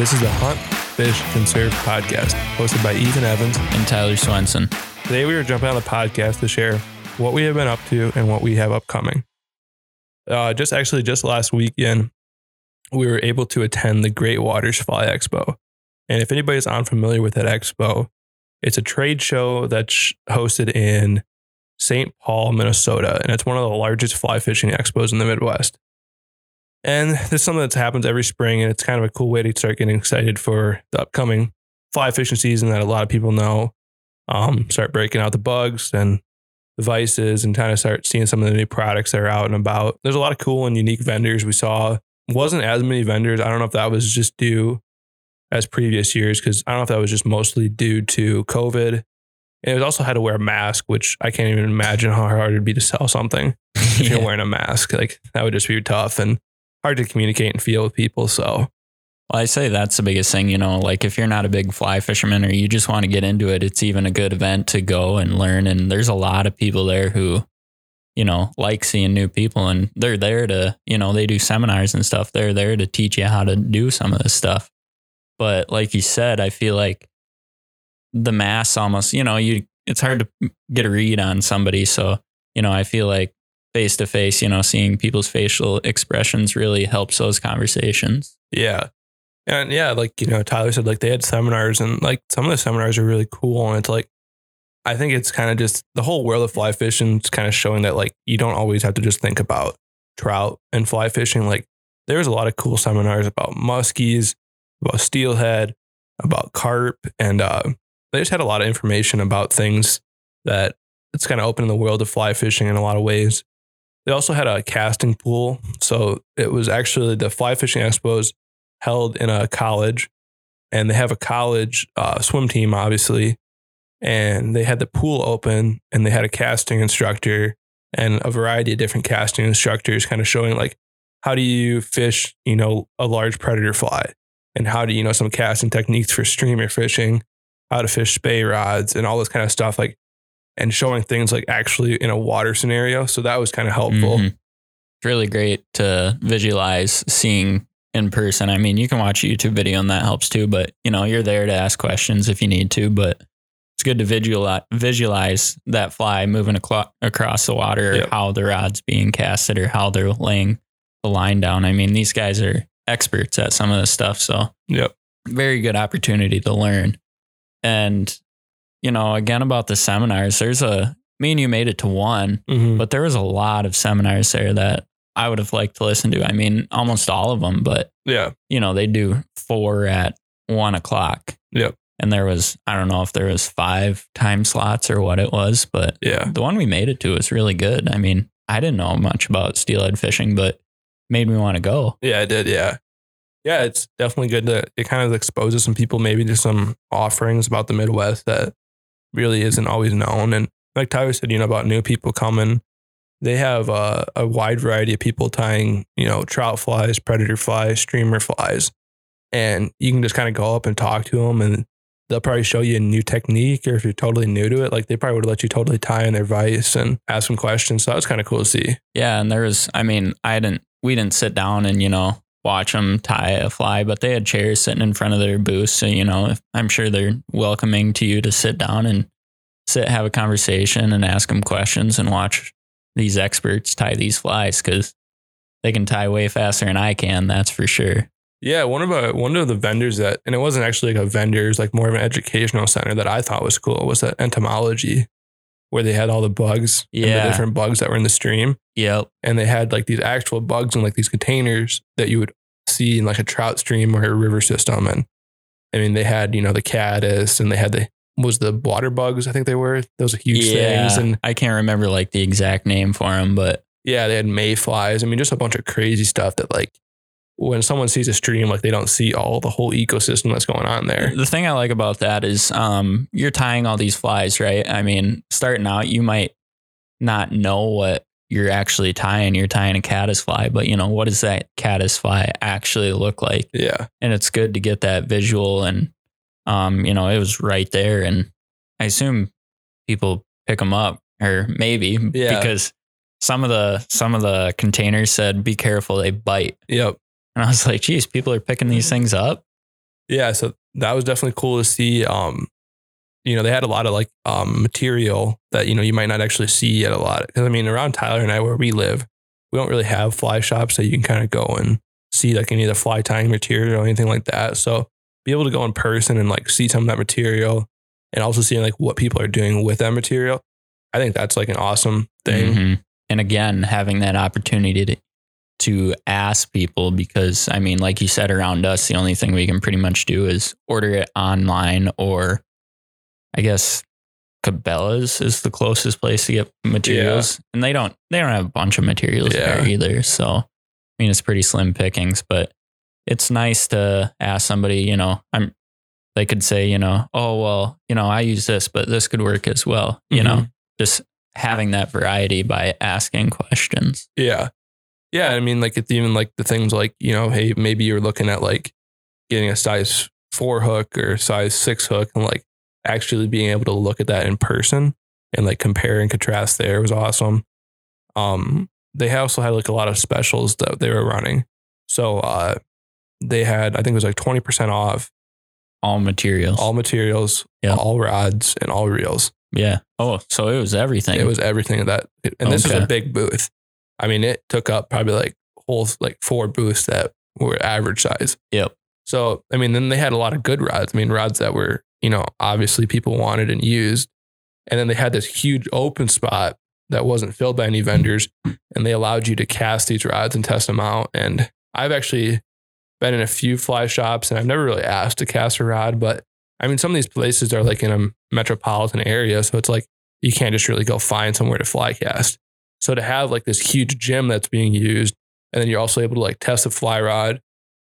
This is the Hunt, Fish, Conserve podcast, hosted by Ethan Evans. and Tyler Swenson. Today we are jumping on the podcast to share what we have been up to and what we have upcoming. Uh, just actually, just last weekend, we were able to attend the Great Waters Fly Expo. And if anybody's unfamiliar with that expo, it's a trade show that's hosted in St. Paul, Minnesota, and it's one of the largest fly fishing expos in the Midwest. And this is something that happens every spring, and it's kind of a cool way to start getting excited for the upcoming fly fishing season that a lot of people know. Um, start breaking out the bugs and the vices, and kind of start seeing some of the new products that are out and about. There's a lot of cool and unique vendors we saw. Wasn't as many vendors. I don't know if that was just due as previous years because I don't know if that was just mostly due to COVID. And it was also had to wear a mask, which I can't even imagine how hard it'd be to sell something if you're wearing a mask. Like that would just be tough and hard to communicate and feel with people. So Well, I say that's the biggest thing, you know, like if you're not a big fly fisherman or you just want to get into it, it's even a good event to go and learn. And there's a lot of people there who, you know, like seeing new people and they're there to, you know, they do seminars and stuff. They're there to teach you how to do some of this stuff. But like you said, I feel like the mass almost, you know, you it's hard to get a read on somebody. So, you know, I feel like face to face, you know, seeing people's facial expressions really helps those conversations. yeah. And yeah, like, you know, Tyler said, like they had seminars and like some of the seminars are really cool. And it's like, I think it's kind of just the whole world of fly fishing is kind of showing that like you don't always have to just think about trout and fly fishing. Like there's a lot of cool seminars about muskies, about steelhead, about carp, and uh, they just had a lot of information about things that it's kind of opening the world of fly fishing in a lot of ways. They also had a casting pool, so it was actually the fly fishing expos held in a college, and they have a college uh, swim team, obviously, and they had the pool open, and they had a casting instructor and a variety of different casting instructors, kind of showing like how do you fish, you know, a large predator fly, and how do you know some casting techniques for streamer fishing, how to fish spey rods, and all this kind of stuff, like, and showing things like actually in a water scenario. So that was kind of helpful. Mhm. It's really great to visualize seeing in person. I mean, you can watch a YouTube video and that helps too, but you know, you're there to ask questions if you need to, but it's good to visualize, visualize that fly moving aclo- across the water, or Yep. how the rod's being casted or how they're laying the line down. I mean, these guys are experts at some of this stuff. So Yep. very good opportunity to learn. And, you know, again about the seminars, there's a, me and you made it to one, Mhm. but there was a lot of seminars there that I would have liked to listen to. I mean, almost all of them, but Yeah. you know, they do four at one o'clock. Yep. And there was, I don't know if there was five time slots or what it was, but Yeah. the one we made it to was really good. I mean, I didn't know much about steelhead fishing, but made me want to go. Yeah, I did. Yeah. Yeah, it's definitely good to it kind of exposes some people maybe to some offerings about the Midwest that really isn't always known. And like Tyler said, you know, about new people coming, they have a, a wide variety of people tying, you know, trout flies, predator flies, streamer flies. And you can just kind of go up and talk to them and they'll probably show you a new technique. Or if you're totally new to it, like they probably would let you totally tie in their vice and ask some questions. So that was kind of cool to see. Yeah, and there was, I mean, I didn't, we didn't sit down and you know watch them tie a fly, but they had chairs sitting in front of their booth. so you know I'm sure they're welcoming to you to sit down and sit, have a conversation, and ask them questions and watch these experts tie these flies because they can tie way faster than I can. That's for sure. Yeah, one of a, one of the vendors that, and it wasn't actually like a vendor, it was like more of an educational center that I thought was cool was that entomology, where they had all the bugs, and Yeah. the different bugs that were in the stream, Yep. and they had like these actual bugs in like these containers that you would see in like a trout stream or a river system, and I mean they had you know the caddis and they had the was the water bugs I think they were those huge things, and I can't remember like the exact name for them, but yeah they had mayflies. I mean just a bunch of crazy stuff that like when someone sees a stream like they don't see all the whole ecosystem that's going on there. The thing I like about that is um, you're tying all these flies, right? I mean, starting out, you might not know what you're actually tying. You're tying a caddis fly, but you know, what does that caddis fly actually look like? Yeah. And it's good to get that visual and, um, you know, it was right there. And I assume people pick them up or maybe Yeah. because some of the, some of the containers said, be careful, they bite. Yep. And I was like, geez, people are picking these things up. yeah, so that was definitely cool to see. Um, you know, they had a lot of like um material that you know you might not actually see at a lot. Because I mean, around Tyler and I, where we live, we don't really have fly shops that you can kind of go and see like any of the fly tying material or anything like that. So be able to go in person and like see some of that material, and also seeing like what people are doing with that material. I think that's like an awesome thing. Mhm. And again, having that opportunity to to ask people because I mean, like you said, around us, the only thing we can pretty much do is order it online or I guess Cabela's is the closest place to get materials. And they don't they don't have a bunch of materials Yeah. there either. So I mean it's pretty slim pickings, but it's nice to ask somebody, you know, I'm they could say, you know, oh well, you know, I use this, but this could work as well. You know, mm-hmm. just having that variety by asking questions. Yeah. Yeah. I mean, like it's even like the things like, you know, hey, maybe you're looking at like getting a size four hook or size six hook and like actually being able to look at that in person and like compare and contrast there was awesome. Um, they also had like a lot of specials that they were running. So uh they had, I think it was like 20% off All materials. all materials, Yeah. all rods, and all reels. yeah. Oh, so it was everything. It was everything that, and this is Okay. a big booth. I mean, it took up probably like whole like four booths that were average size. Yep. So I mean, then they had a lot of good rods. I mean, rods that were you know obviously people wanted and used, and then they had this huge open spot that wasn't filled by any vendors, and they allowed you to cast these rods and test them out. And I've actually been in a few fly shops, and I've never really asked to cast a rod, but I mean, some of these places are like in a metropolitan area, so it's like you can't just really go find somewhere to fly cast. So to have like this huge gym that's being used, and then you're also able to like test the fly rod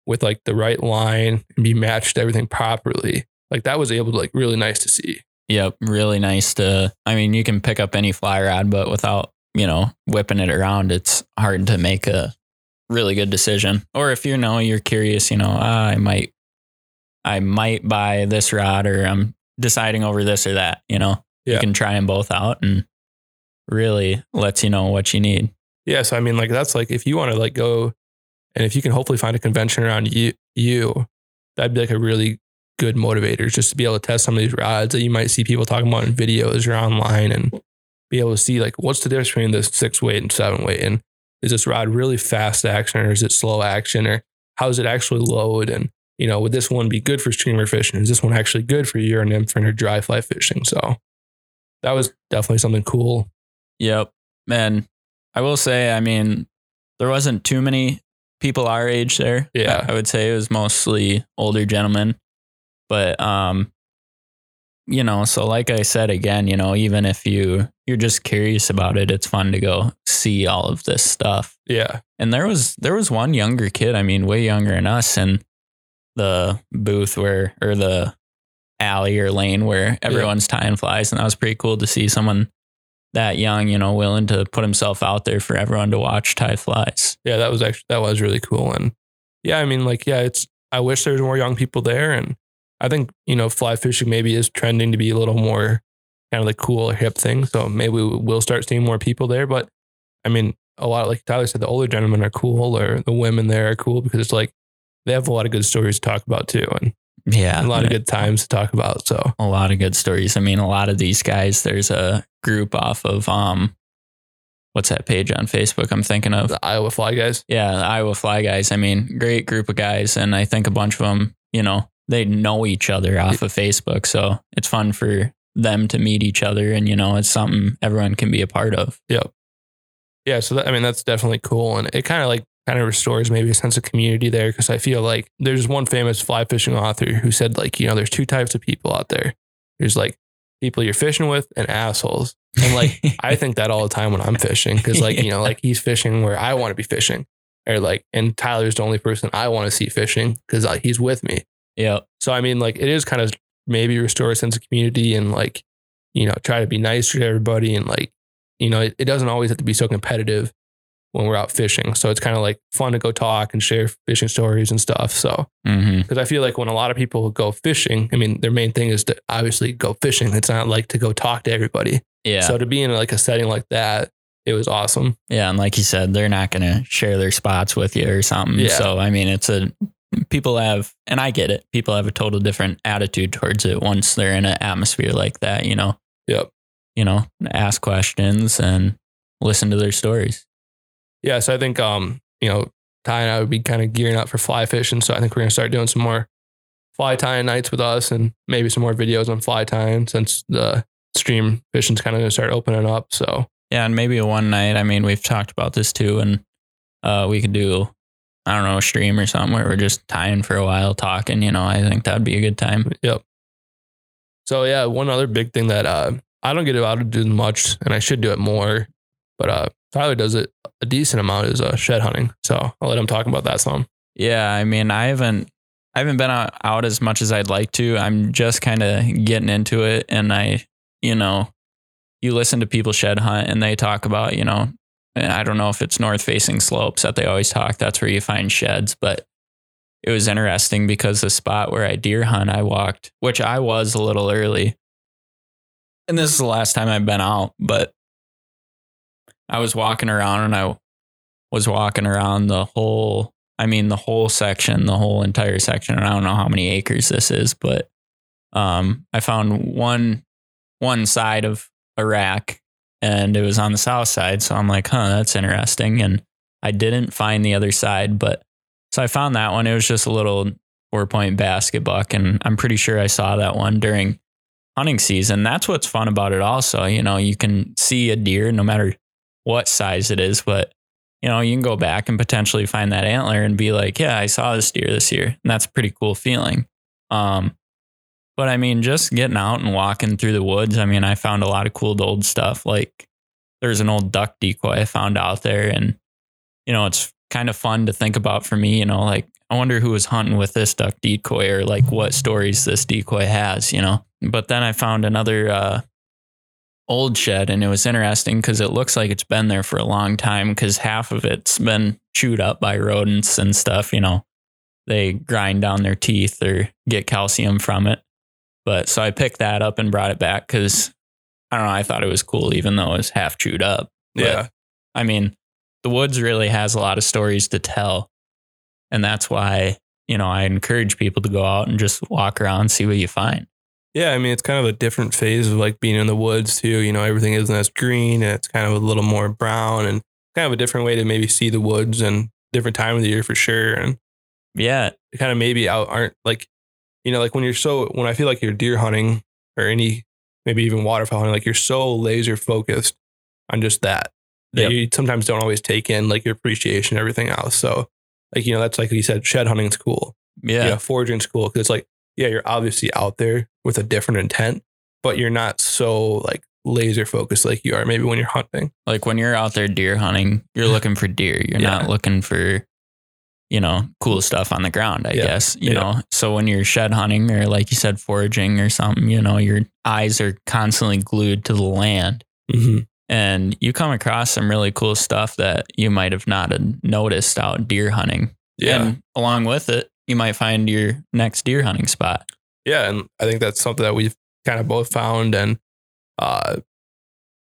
with like the right line and be matched everything properly. Like that was able to like really nice to see. Yep. Really nice to, I mean, you can pick up any fly rod, but without, you know, whipping it around, it's hard to make a really good decision. Or if you know, you're curious, you know, ah, I might, I might buy this rod or I'm deciding over this or that, you know, Yeah. you can try them both out and really lets you know what you need. Yeah, so I mean, like that's like if you want to like go, and if you can hopefully find a convention around you, you that'd be like a really good motivator just to be able to test some of these rods that you might see people talking about in videos or online, and be able to see like what's the difference between this six weight and seven weight, and is this rod really fast action or is it slow action, or how does it actually load, and you know, would this one be good for streamer fishing? Is this one actually good for Euro nymph or dry fly fishing? So that was definitely something cool. Yep. Man, I will say, I mean, there wasn't too many people our age there. Yeah. I, I would say it was mostly older gentlemen. But um, you know, so like I said again, you know, even if you you're just curious about it, it's fun to go see all of this stuff. Yeah, And there was there was one younger kid, I mean, way younger than us, in the booth where or the alley or lane where everyone's tying flies, and that was pretty cool to see someone that young, you know, willing to put himself out there for everyone to watch tie flies. yeah, that was actually that was really cool. And yeah, I mean, like, yeah, it's I wish there was more young people there, and I think you know, fly fishing maybe is trending to be a little more kind of like cool hip thing. So maybe we will start seeing more people there. But I mean, a lot like Tyler said, the older gentlemen are cool, or the women there are cool because it's like they have a lot of good stories to talk about too, and Yeah, a lot of good times to talk about. So a lot of good stories. I mean, a lot of these guys. There's a group off of um, what's that page on Facebook? I'm thinking of. the Iowa Fly guys, Yeah, Iowa Fly guys. I mean, great group of guys, and I think a bunch of them, you know, they know each other off of Facebook, so it's fun for them to meet each other, and you know, it's something everyone can be a part of. Yep. Yeah. So that, I mean, that's definitely cool, and it kind of like kind of restores maybe a sense of community there. Because I feel like there's one famous fly fishing author who said like you know there's two types of people out there. There's like people you're fishing with and assholes, and like I think that all the time when I'm fishing because like you know like he's fishing where I want to be fishing, or like and Tyler's the only person I want to see fishing because like, he's with me. yeah, So I mean, like it is kind of maybe restore a sense of community and like, you know, try to be nice to everybody and like, you know, it, it doesn't always have to be so competitive when we're out fishing. So it's kind of like fun to go talk and share fishing stories and stuff. So mm-hmm. because I feel like when a lot of people go fishing, I mean, their main thing is to obviously go fishing. It's not like to go talk to everybody. yeah, So to be in like a setting like that, it was awesome. yeah. And like you said, they're not going to share their spots with you or something. Yeah. So I mean, it's a people have, and I get it, people have a total different attitude towards it once they're in an atmosphere like that, you know? Yep. You know, ask questions and listen to their stories. Yeah. So I think, um, you know, Ty and I would be kind of gearing up for fly fishing. So I think we're going to start doing some more fly tying nights with us and maybe some more videos on fly tying since the stream fishing's kind of going to start opening up. So Yeah, and maybe one night. I mean, we've talked about this too, and uh, we could do, I don't know, a stream or something where we're just tying for a while, talking. You know, I think that'd be a good time. Yep. So yeah, one other big thing that uh, I don't get out to do much, and I should do it more, but uh, Tyler does it a decent amount is uh, shed hunting. So I'll let him talk about that some. Yeah, I mean, I haven't, I haven't been out, out as much as I'd like to. I'm just kind of getting into it, and I, you know, you listen to people shed hunt, and they talk about, you know, I don't know if it's north facing slopes that they always talk. That's where you find sheds, but it was interesting because the spot where I deer hunt, I walked, which I was a little early. And this is the last time I've been out, but I was walking around and I was walking around the whole, I mean, the whole section, the whole entire section. And I don't know how many acres this is, but um, I found one, one side of a rack and it was on the south side. So I'm like, huh, that's interesting. And I didn't find the other side, but so I found that one. It was just a little four point basket buck. And I'm pretty sure I saw that one during hunting season. That's what's fun about it, also. You know, you can see a deer no matter what size it is, but you know, you can go back and potentially find that antler and be like, yeah, I saw this deer this year. And that's a pretty cool feeling. Um, but I mean, just getting out and walking through the woods, I mean, I found a lot of cool old stuff. Like there's an old duck decoy I found out there. And, you know, it's kind of fun to think about for me, you know, like I wonder who was hunting with this duck decoy or like what stories this decoy has, you know. But then I found another uh, old shed and it was interesting because it looks like it's been there for a long time because half of it's been chewed up by rodents and stuff, you know. They grind down their teeth or get calcium from it. But so I picked that up and brought it back because I don't know, I thought it was cool even though it was half chewed up. But, Yeah. I mean, the woods really has a lot of stories to tell. And that's why, you know, I encourage people to go out and just walk around, see what you find. Yeah, I mean it's kind of a different phase of like being in the woods too. You know, everything isn't as green and it's kind of a little more brown and kind of a different way to maybe see the woods and different time of the year for sure. And Yeah. kind of maybe out aren't like, you know, like when you're so when I feel like you're deer hunting or any maybe even waterfowl hunting, like you're so laser focused on just that that Yep. you sometimes don't always take in like your appreciation and everything else. So like you know that's like you said, shed hunting's cool. Yeah. Yeah, foraging's cool because it's like yeah, you're obviously out there with a different intent, but you're not so like laser focused like you are maybe when you're hunting. Like when you're out there deer hunting, you're looking for deer. You're Yeah. not looking for, you know, cool stuff on the ground, I Yeah. guess. You Yeah. know, so when you're shed hunting or like you said, foraging or something, you know, your eyes are constantly glued to the land. Mm-hmm. and you come across some really cool stuff that you might have not noticed out deer hunting. Yeah. And along with it, you might find your next deer hunting spot. Yeah, and I think that's something that we've kind of both found, and uh,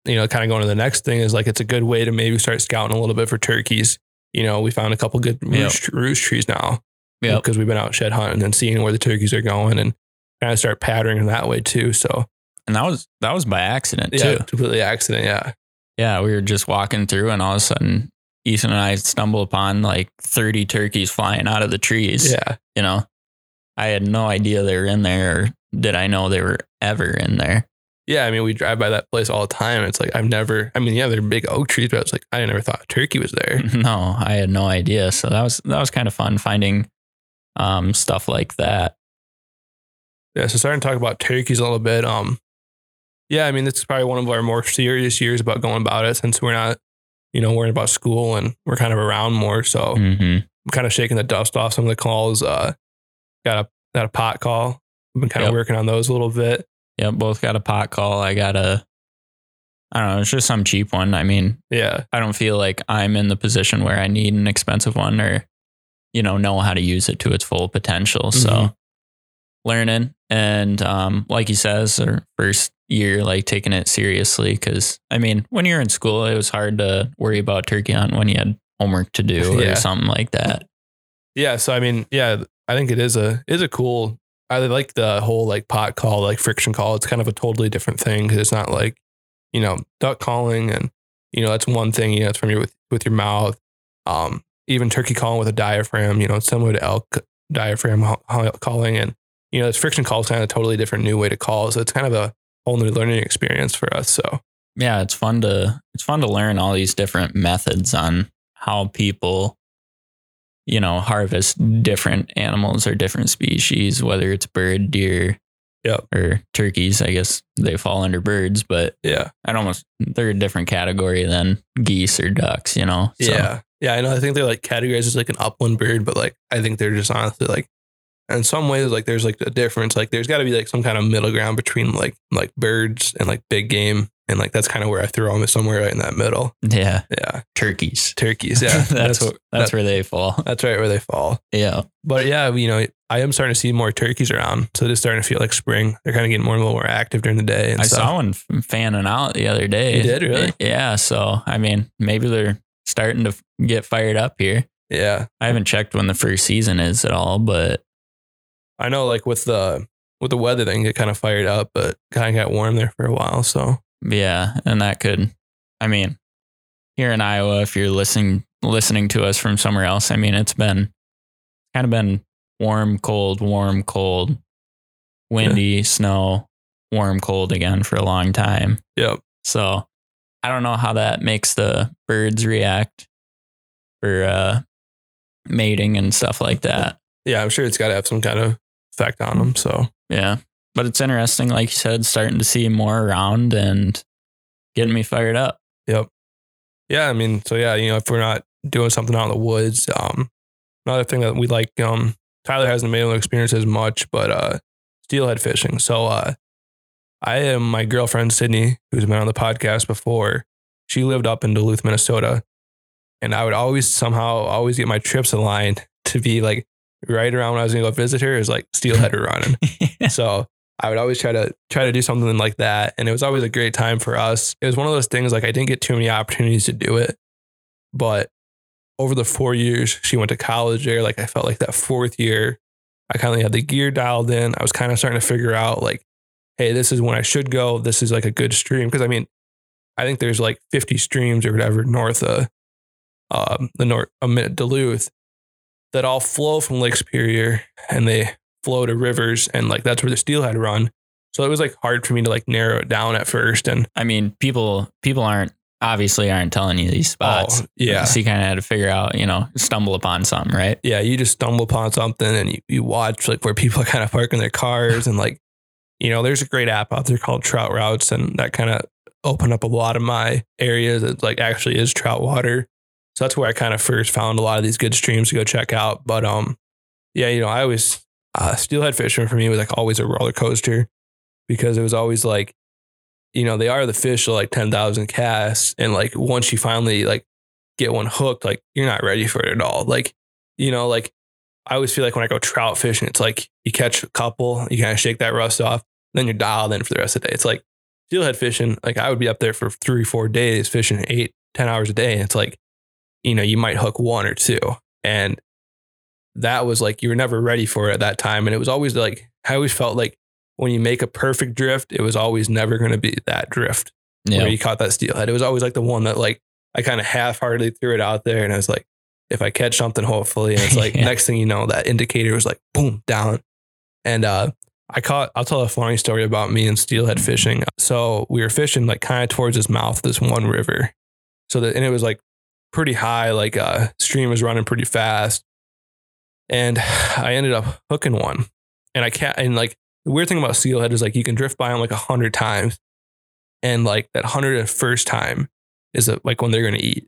you know, kind of going to the next thing is like it's a good way to maybe start scouting a little bit for turkeys. You know, we found a couple good roost, roost trees now Yep. because we've been out shed hunting and seeing where the turkeys are going, and kind of start patterning that way too. So And that was that was by accident yeah, too. completely accident. Yeah, Yeah, we were just walking through and all of a sudden Ethan and I stumble upon like 30 turkeys flying out of the trees. yeah, You know, I had no idea they were in there or did I know they were ever in there. yeah. I mean, we drive by that place all the time. It's like I've never. I mean, yeah, they're big oak trees, but it's like I never thought a turkey was there. No, I had no idea. So that was that was kind of fun finding um, stuff like that. Yeah, so starting to talk about turkeys a little bit. Um, yeah, I mean, this is probably one of our more serious years about going about it since we're not, you know, worrying about school and we're kind of around more. So hmm I'm kind of shaking the dust off some of the calls. Uh, got a got a pot call. I've been kind of working on those a little bit. Yeah, both got a pot call. I got a, I don't know, it's just some cheap one. I mean, Yeah, I don't feel like I'm in the position where I need an expensive one or, you know, know how to use it to its full potential. So Mhm. learning and, um, like he says, our first year, like taking it seriously. Cause I mean, when you're in school, it was hard to worry about turkey hunt when you had homework to do or something like that. Yeah. So I mean, yeah, I think it is a is a cool. I like the whole like pot call, like friction call. It's kind of a totally different thing because it's not like, you know, duck calling and you know that's one thing. You know, it's from your with with your mouth. Um, even turkey calling with a diaphragm. You know, it's similar to elk diaphragm calling, and you know, this friction call is kind of a totally different new way to call. So it's kind of a whole new learning experience for us. So yeah, it's fun to it's fun to learn all these different methods on how people you know harvest different animals or different species, whether it's bird, deer, Yep. or turkeys. I guess they fall under birds, but yeah, I'd almost they're a different category than geese or ducks. You know? So, yeah, yeah. I know. I think they're like categorized as like an upland bird, but like I think they're just honestly like in some ways like there's like a difference. Like there's got to be like some kind of middle ground between like like birds and like big game, and like that's kind of where I throw them is somewhere right in that middle. yeah, Yeah, turkeys. turkeys. Yeah, that's what, that's that- where they fall. that's right where they fall. Yeah, But yeah, you know, I am starting to see more turkeys around, so it is starting to feel like spring. They're kind of getting more and more active during the day. And I stuff. saw one fanning out the other day. You did? Really? Eh, yeah. So I mean, maybe they're starting to get fired up here. Yeah, I haven't checked when the first season is at all, but I know. Like with the with the weather, they can get kind of fired up, but kind of got warm there for a while. So yeah, and that could, I mean, here in Iowa, if you're listening listening to us from somewhere else, I mean, it's been kind of been warm, cold, warm, cold, windy, snow, warm, cold again for a long time. Yep. So I don't know how that makes the birds react for uh, mating and stuff like that. yeah, I'm sure it's got to have some kind of effect on them. So Yeah. But it's interesting, like you said, starting to see more around and getting me fired up. Yep. Yeah, I mean, so yeah, you know, if we're not doing something out in the woods, um, another thing that we like, um, Tyler hasn't been able to experience as much, but uh, steelhead fishing. So uh, I am my girlfriend Sydney, who's been on the podcast before. She lived up in Duluth, Minnesota, and I would always somehow always get my trips aligned to be like right around when I was gonna go visit her is like steelhead running. so I would always try to try to do something like that, and it was always a great time for us. It was one of those things like I didn't get too many opportunities to do it, but over the four years she went to college there, like I felt like that fourth year, I kind of had the gear dialed in. I was kind of starting to figure out like, hey, this is when I should go. This is like a good stream because I mean, I think there's like 50 streams or whatever north of um, the north um, Duluth that all flow from Lake Superior and they flow to rivers and like that's where the steelhead run. So it was like hard for me to like narrow it down at first. And I mean, people people aren't obviously aren't telling you these spots. oh, yeah, So you kind of had to figure out, you know, stumble upon something, right? yeah, you just stumble upon something and you, you watch like where people are kind of parking their cars and like, you know, there's a great app out there called Trout Routes and that kind of opened up a lot of my areas that like actually is trout water. So that's where I kind of first found a lot of these good streams to go check out. But um, yeah, you know, I always uh, steelhead fishing for me was like always a roller coaster because it was always like, you know, they are the fish of like ten thousand casts, and like once you finally like get one hooked, like you're not ready for it at all. Like, you know, like I always feel like when I go trout fishing, it's like you catch a couple, you kind of shake that rust off, then you're dialed in for the rest of the day. It's like steelhead fishing, like I would be up there for three, four days fishing eight, ten hours a day. And it's like, you know, you might hook one or two. And that was like, you were never ready for it at that time. And it was always like, I always felt like when you make a perfect drift, it was always never going to be that drift Yeah. where you caught that steelhead. It was always like the one that like I kind of half-heartedly threw it out there, and I was like, if I catch something, hopefully. And it's like Yeah. next thing you know, that indicator was like boom down, and uh, I caught. I'll tell a funny story about me and steelhead fishing. So we were fishing like kind of towards his mouth, this one river. So that and it was like pretty high, like uh, stream was running pretty fast, and I ended up hooking one, and I can't. And like the weird thing about steelhead is like you can drift by them like a hundred times, and like that hundred first time is uh, like when they're gonna eat.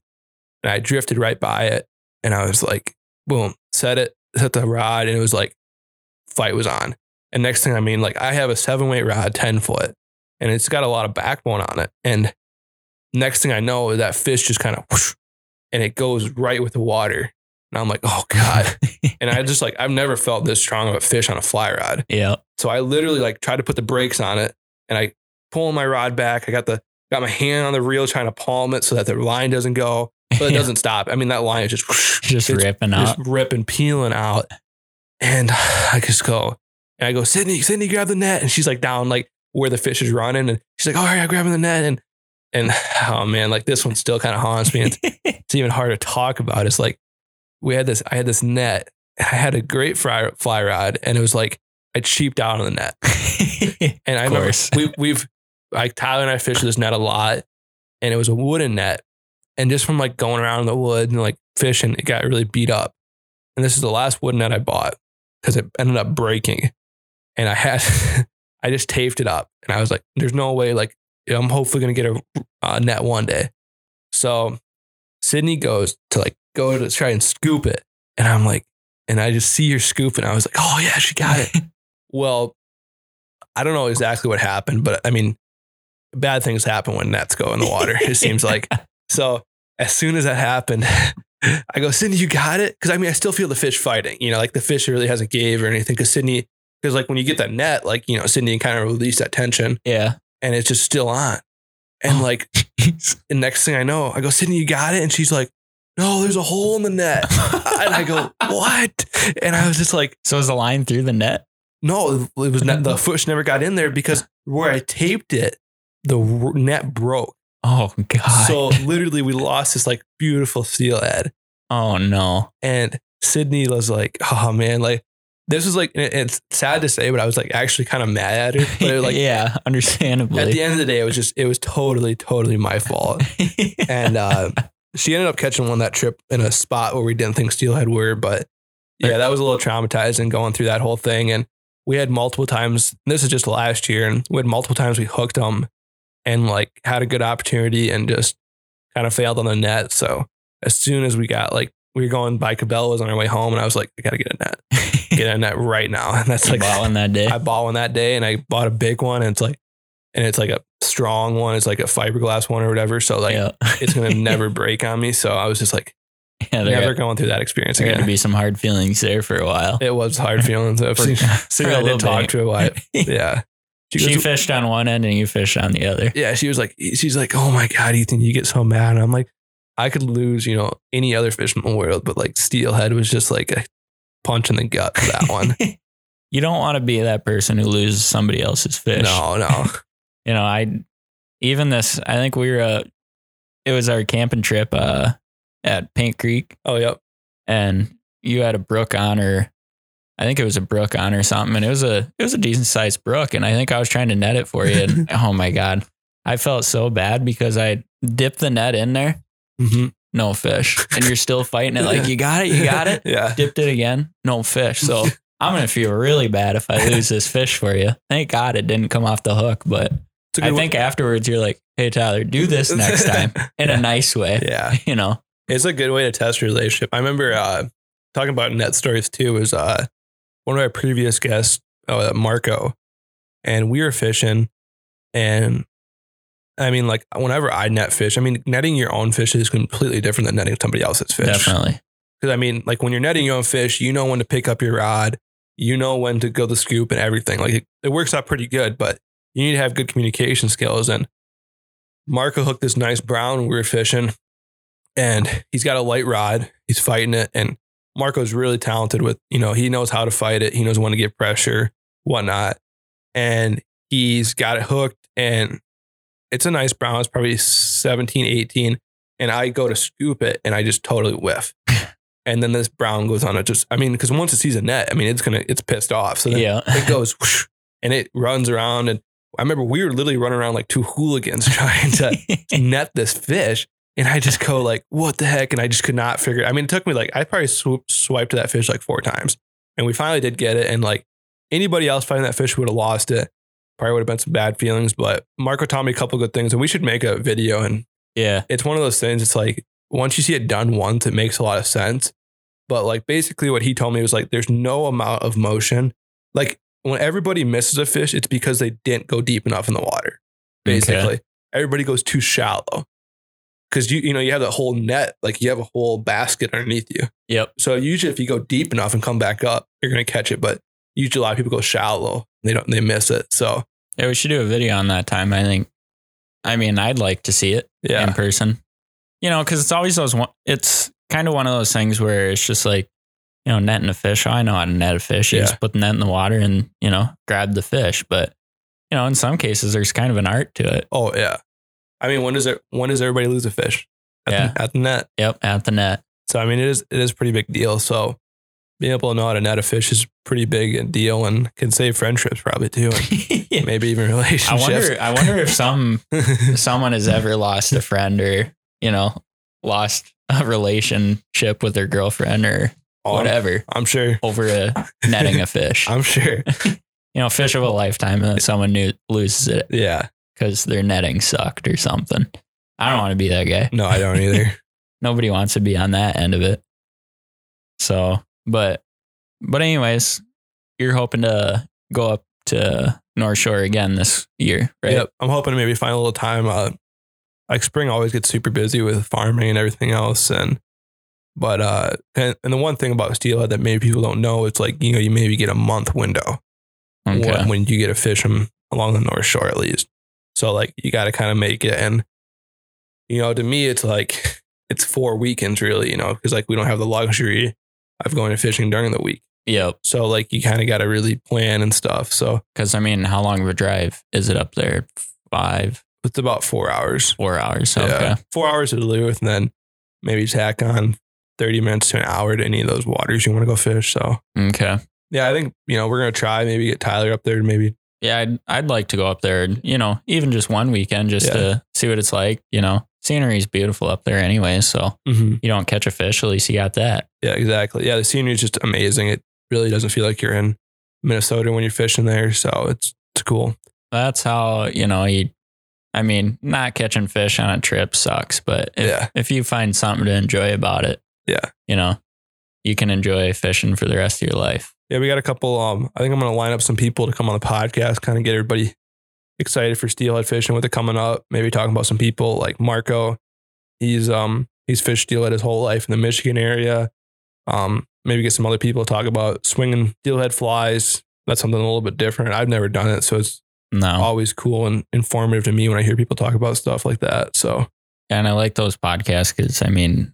And I drifted right by it, and I was like, boom, set it, set the rod, and it was like, fight was on. And next thing I mean, like I have a seven weight rod, ten foot, and it's got a lot of backbone on it. And next thing I know, that fish just kind of whoosh, and it goes right with the water. And I'm like, oh god. and I just like I've never felt this strong of a fish on a fly rod. yeah. So I literally like tried to put the brakes on it and I pull my rod back. I got the got my hand on the reel trying to palm it so that the line doesn't go. but it Yeah. doesn't stop. I mean, that line is just Just ripping out. just ripping, peeling out. And I just go, and I go, Sydney, Sydney, grab the net. And she's like down, like where the fish is running. And she's like, all right, I'm grabbing the net. And, and oh man, like this one still kind of haunts me. It's, it's even hard to talk about. It's like, we had this, I had this net. I had a great fly, fly rod and it was like, I cheaped out on the net. And I remember course. we, we've, like Tyler and I fished this net a lot and it was a wooden net. And just from like going around in the woods and like fishing, it got really beat up. And this is the last wooden net I bought because it ended up breaking. And I had, I just taped it up and I was like, there's no way, like, I'm hopefully going to get a uh, net one day. So Sydney goes to like go to try and scoop it. And I'm like, and I just see her scooping. I was like, oh yeah, she got it. well, I don't know exactly what happened, but I mean, bad things happen when nets go in the water, it seems like. So as soon as that happened, I go, Sydney, you got it? Because I mean, I still feel the fish fighting. You know, like the fish really hasn't gave or anything. Because Sydney, because like when you get that net, like you know, Sydney kind of release that tension, yeah. And it's just still on. And Oh. like, the next thing I know, I go, Sydney, you got it? And she's like, No, there's a hole in the net. and I go, What? And I was just like, so is the line through the net? No, it was not, the fish never got in there because where I taped it, the net broke. Oh God. So literally, we lost this like beautiful steelhead. oh no. And Sydney was like, "Oh man, like this was like it's sad to say, but I was like actually kind of mad at her. But it was, like yeah, understandably. at the end of the day, it was just it was totally totally my fault. And uh, she ended up catching one that trip in a spot where we didn't think steelhead were, but yeah, that was a little traumatizing going through that whole thing. And we had multiple times. This is just last year, and we had multiple times we hooked them and like had a good opportunity and just kind of failed on the net. So as soon as we got like we were going by Cabela's on our way home, and I was like, I gotta get a net, get a net right now. And that's like bought one that day. I bought one that day, and I bought a big one, and it's like, and it's like a strong one. It's like a fiberglass one or whatever. So like yeah. it's gonna never break on me. So I was just like yeah, never got, going through that experience there got to again. be some hard feelings there for a while. It was hard feelings. I've seen, seen a I did talk bit. to her. Why? Yeah. She She goes, fished on one end and you fished on the other. yeah, she was like, she's like, oh my God, Ethan, you get so mad. And I'm like, I could lose, you know, any other fish in the world, but like steelhead was just like a punch in the gut for that one. You don't want to be that person who loses somebody else's fish. no, no. You know, I even this. I think we were. Uh, it was our camping trip uh, at Paint Creek, Oh, yep. and you had a brook on, or I think it was a brook on or something, and it was a it was a decent sized brook, and I think I was trying to net it for you, and oh my god, I felt so bad because I dipped the net in there, hmm no fish, and you're still fighting it like you got it, you got it, yeah. dipped it again, no fish, so. I'm gonna feel really bad if I lose this fish for you. Thank God it didn't come off the hook, but I a I good think afterwards you're like, hey Tyler, do this next time in a nice way. yeah. You know, It's a good way to test your relationship. I remember uh, talking about net stories too. Was uh, one of our previous guests, uh, Marco, and we were fishing, and I mean, like whenever I net fish, I mean, netting your own fish is completely different than netting somebody else's fish. definitely. Because I mean, like when you're netting your own fish, you know when to pick up your rod, you know when to go the scoop and everything. Like it, it works out pretty good, but you need to have good communication skills. And Marco hooked this nice brown we were fishing, and he's got a light rod. He's fighting it, and Marco's really talented with you know he knows how to fight it. He knows when to give pressure, whatnot, and he's got it hooked. And it's a nice brown. It's probably 17, 18. And I go to scoop it, and I just totally whiff and then this brown goes on it just i mean because once it sees a net i mean it's gonna it's pissed off so then Yeah. it goes whoosh, and it runs around and i remember we were literally running around like two hooligans trying to net this fish and i just go like what the heck and i just could not figure i mean it took me like i probably swoop, swiped that fish like four times and we finally did get it and like anybody else fighting that fish would have lost it probably would have been some bad feelings but marco taught me a couple good things and we should make a video and yeah. it's one of those things. It's like once you see it done once, it makes a lot of sense. But like basically, what he told me was like, there's no amount of motion. Like when everybody misses a fish, it's because they didn't go deep enough in the water. Basically, everybody goes too shallow because you you know you have the whole net, like you have a whole basket underneath you. Yep. So usually, if you go deep enough and come back up, you're gonna catch it. But usually, a lot of people go shallow. They don't. They miss it. So Yeah, we should do a video on that time. I think. I mean, I'd like to see it yeah. in person. you know, because it's always those. One, it's kind of one of those things where it's just like, you know, netting a fish. I know how to net a fish. You Yeah. just put the net in the water and you know grab the fish. But you know, in some cases, there's kind of an art to it. Oh yeah. I mean, when does it? When does everybody lose a fish? At Yeah. The, at the net. Yep, at the net. So I mean, it is it is a pretty big deal. So being able to know how to net a fish is pretty big a deal and can save friendships probably too, and maybe even I relationships. wonder. I wonder if some someone has ever lost a friend or you know lost a relationship with their girlfriend or Oh, whatever I'm sure. over a netting a fish. I'm sure. you know, fish of a lifetime, and someone new loses it Yeah. because their netting sucked or something. I don't want to be that guy. No, I don't either. Nobody wants to be on that end of it. So, but, but anyways, you're hoping to go up to North Shore again this year, right? Yep. I'm hoping to maybe find a little time. Uh, like spring always gets super busy with farming and everything else. And, but, uh, and, and the one thing about steelhead that maybe people don't know, it's like, you know, you maybe get a month window Okay. when, when you get to fish them along the North Shore at least. So like you got to kind of make it. And, you know, to me, it's like, it's four weekends really, you know, because like we don't have the luxury of going to fishing during the week. Yep. So like you kind of got to really plan and stuff. So Because I mean, how long of a drive is it up there? Five, it's about four hours. four hours. Okay. Yeah. Four hours to Duluth and then maybe tack on 30 minutes to an hour to any of those waters you want to go fish. So Okay. yeah, I think, you know, we're going to try maybe get Tyler up there maybe, Yeah, I'd, I'd like to go up there, you know, even just one weekend just Yeah. to see what it's like. You know, scenery is beautiful up there anyway. So you don't catch a fish, at least you got that. yeah, exactly. Yeah. The scenery is just amazing. It really doesn't feel like you're in Minnesota when you're fishing there. So it's, it's cool. That's how, you know, you, I mean, not catching fish on a trip sucks, but if, Yeah. if you find something to enjoy about it, Yeah. you know, you can enjoy fishing for the rest of your life. Yeah. We got a couple, um, I think I'm going to line up some people to come on the podcast, kind of get everybody excited for steelhead fishing with it coming up. Maybe talking about some people like Marco. He's, um, he's fished steelhead his whole life in the Michigan area. Um, maybe get some other people to talk about swinging steelhead flies. That's something a little bit different. I've never done it, so it's No. always cool and informative to me when I hear people talk about stuff like that. So And I like those podcasts because, I mean,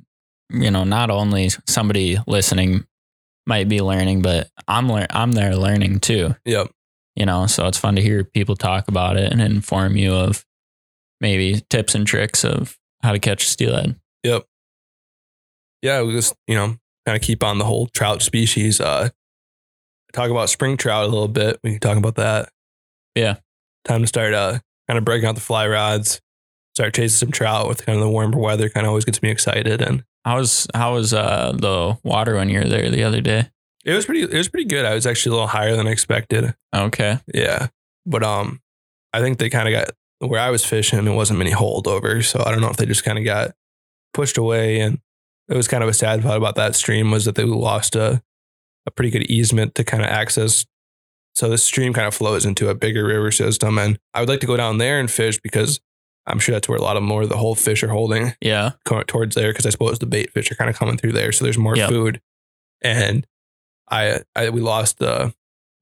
you know, not only somebody listening might be learning, but I'm lear- I'm there learning too. yep, You know, so it's fun to hear people talk about it and inform you of maybe tips and tricks of how to catch steelhead. Yep. Yeah, we just you know kind of keep on the whole trout species. Uh, talk about spring trout a little bit. We can talk about that. Yeah. time to start uh kind of breaking out the fly rods, start chasing some trout with kind of the warmer weather. Kind of always gets me excited, and How was how was uh, the water when you were there the other day? It was pretty. It was pretty good. I was actually a little higher than I expected. Okay, Yeah, but um, I think they kind of got where I was fishing. It wasn't many holdovers, so I don't know if they just kind of got pushed away. And it was kind of a sad part about that stream was that they lost a a pretty good easement to kind of access. So this stream kind of flows into a bigger river system, and I would like to go down there and fish because I'm sure that's where a lot of more of the whole fish are holding yeah, towards there because I suppose the bait fish are kind of coming through there, so there's more Yep. food. And I, I we lost the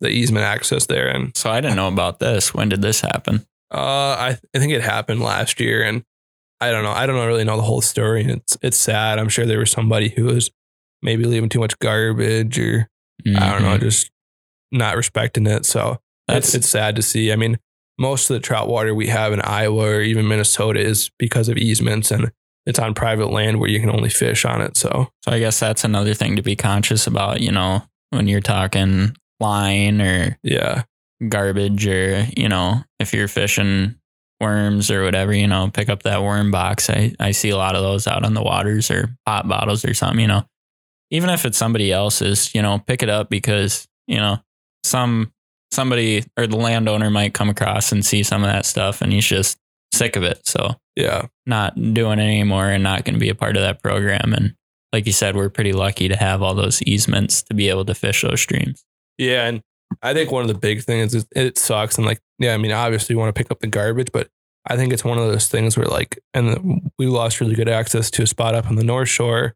the easement access there, and so I didn't know about this. When did this happen? uh, I I think it happened last year, and I don't know. I don't really know the whole story, and it's it's sad. I'm sure there was somebody who was maybe leaving too much garbage, or I don't know, Mhm. just not respecting it. So That's it's it's sad to see. I mean, most of the trout water we have in Iowa or even Minnesota is because of easements, and it's on private land where you can only fish on it. So so. I guess that's another thing to be conscious about. You know, when you're talking line or yeah, garbage, or you know, if you're fishing worms or whatever, you know, pick up that worm box. I I see a lot of those out on the waters or pop bottles or something. You know, even if it's somebody else's, you know, pick it up because you know some somebody or the landowner might come across and see some of that stuff and he's just sick of it. So yeah, not doing it anymore and not going to be a part of that program. And like you said, we're pretty lucky to have all those easements to be able to fish those streams. yeah. And I think one of the big things is it sucks, and like yeah, I mean, obviously you want to pick up the garbage, but I think it's one of those things where like, and we lost really good access to a spot up on the North Shore